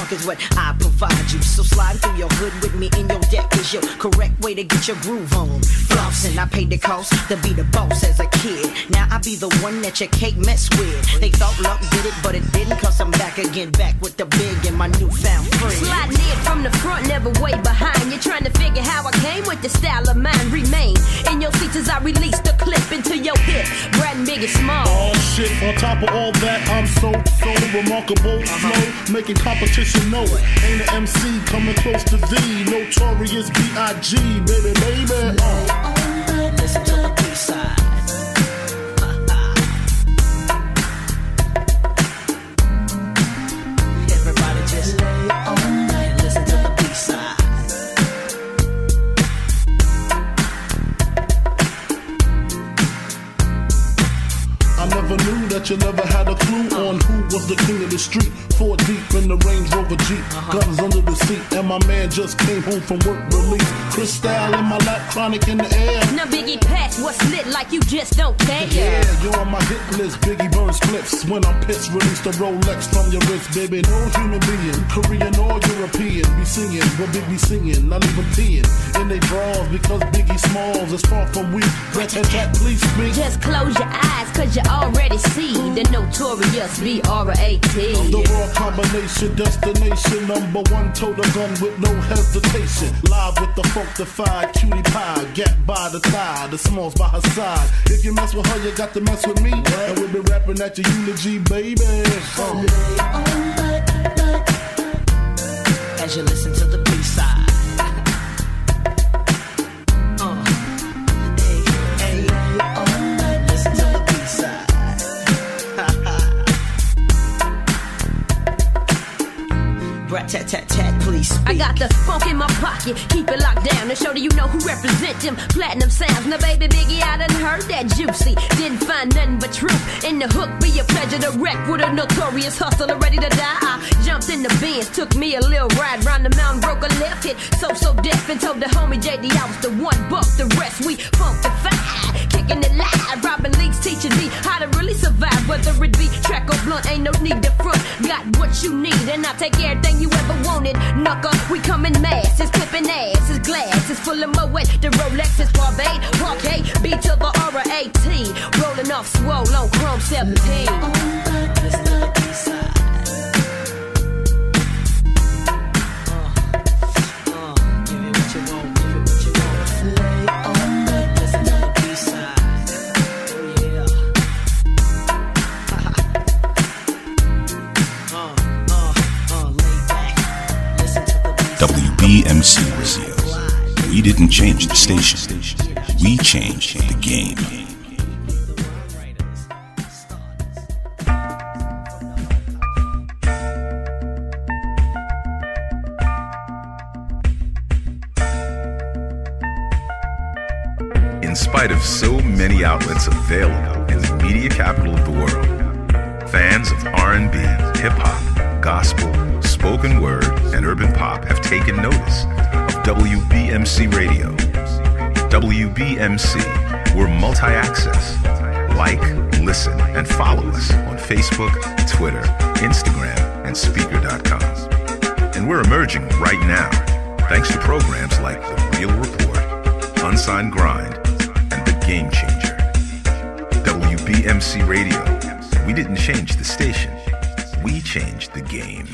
for is what I provide you. So slide through your hood with me in your deck is your correct way to get your groove on. Flossing, I paid the cost to be the boss as a kid. Now I be the one that your cake mess with. They thought luck did it, but it didn't. Cause I'm back again, back with the big and my newfound friend. Sliding in from the front, never way behind. You're trying to figure how I came with the style of mine. Remain in your seats as I release the clip into your hip. Brad Big and Small. Oh shit, on top of all that, I'm so, so remarkable. Uh Flow, making competition know it. Ain't an MC coming close to thee. Notorious B.I.G. Baby, baby. To the B-side. Never you never had a clue on who was the king of the street. Four deep in the Range Rover Jeep, uh-huh. guns under the seat, and my man just came home from work release. Crystal in my lap, chronic in the air. Now Biggie Pass, what's lit like you just don't care. Yeah, you're on my hit list. Biggie burns clips. When I'm pissed, release the Rolex from your wrist, baby. No human being, Korean or European, be singing what Big be singing. Not even peeing in they drawers because Biggie Smalls is far from weak. Rat tat tat, please speak. Just close your eyes, cause you already see the notorious B.R.A.T. The raw combination, destination, number one total gun with no hesitation. Live with the funkified cutie pie, get by the thigh, the smalls by her side. If you mess with her, you got to mess with me. And we'll be rapping at your eulogy, baby. Uh. As you listen to Tat tat tat, please. I got the funk in my pocket, keep it locked down to show that you know who represent them platinum sounds. Now, baby Biggie, I done heard that juicy. Didn't find nothing but truth in the hook. Be a pleasure to wreck with a notorious hustler ready to die. I jumped in the Benz, took me a little ride round the mountain, broke a left hit, so so deaf, and told the homie JD I was the one. Buck the rest, we funkified, kicking it live. Robin Teaching me how to really survive, whether it be track or blunt. Ain't no need to front. Got what you need, and I take everything you ever wanted. Knucker, we coming mass, it's clipping ass, it's glass, it's full of moet. The Rolex is Barbade, Parquet, B to the aura 18. Rolling off swole on Chrome 17. Radio. We didn't change the station. We changed the game. In spite of so many outlets available in the media capital of the world, fans of R&B, hip hop, gospel, spoken word, and urban pop have taken notice of WBMC Radio. WBMC, we're multi-access. Like, listen, and follow us on Facebook, Twitter, Instagram, and Spreaker.com. And we're emerging right now, thanks to programs like The Real Report, Unsigned Grind, and The Game Changer. WBMC Radio. We didn't change the station. We changed the game.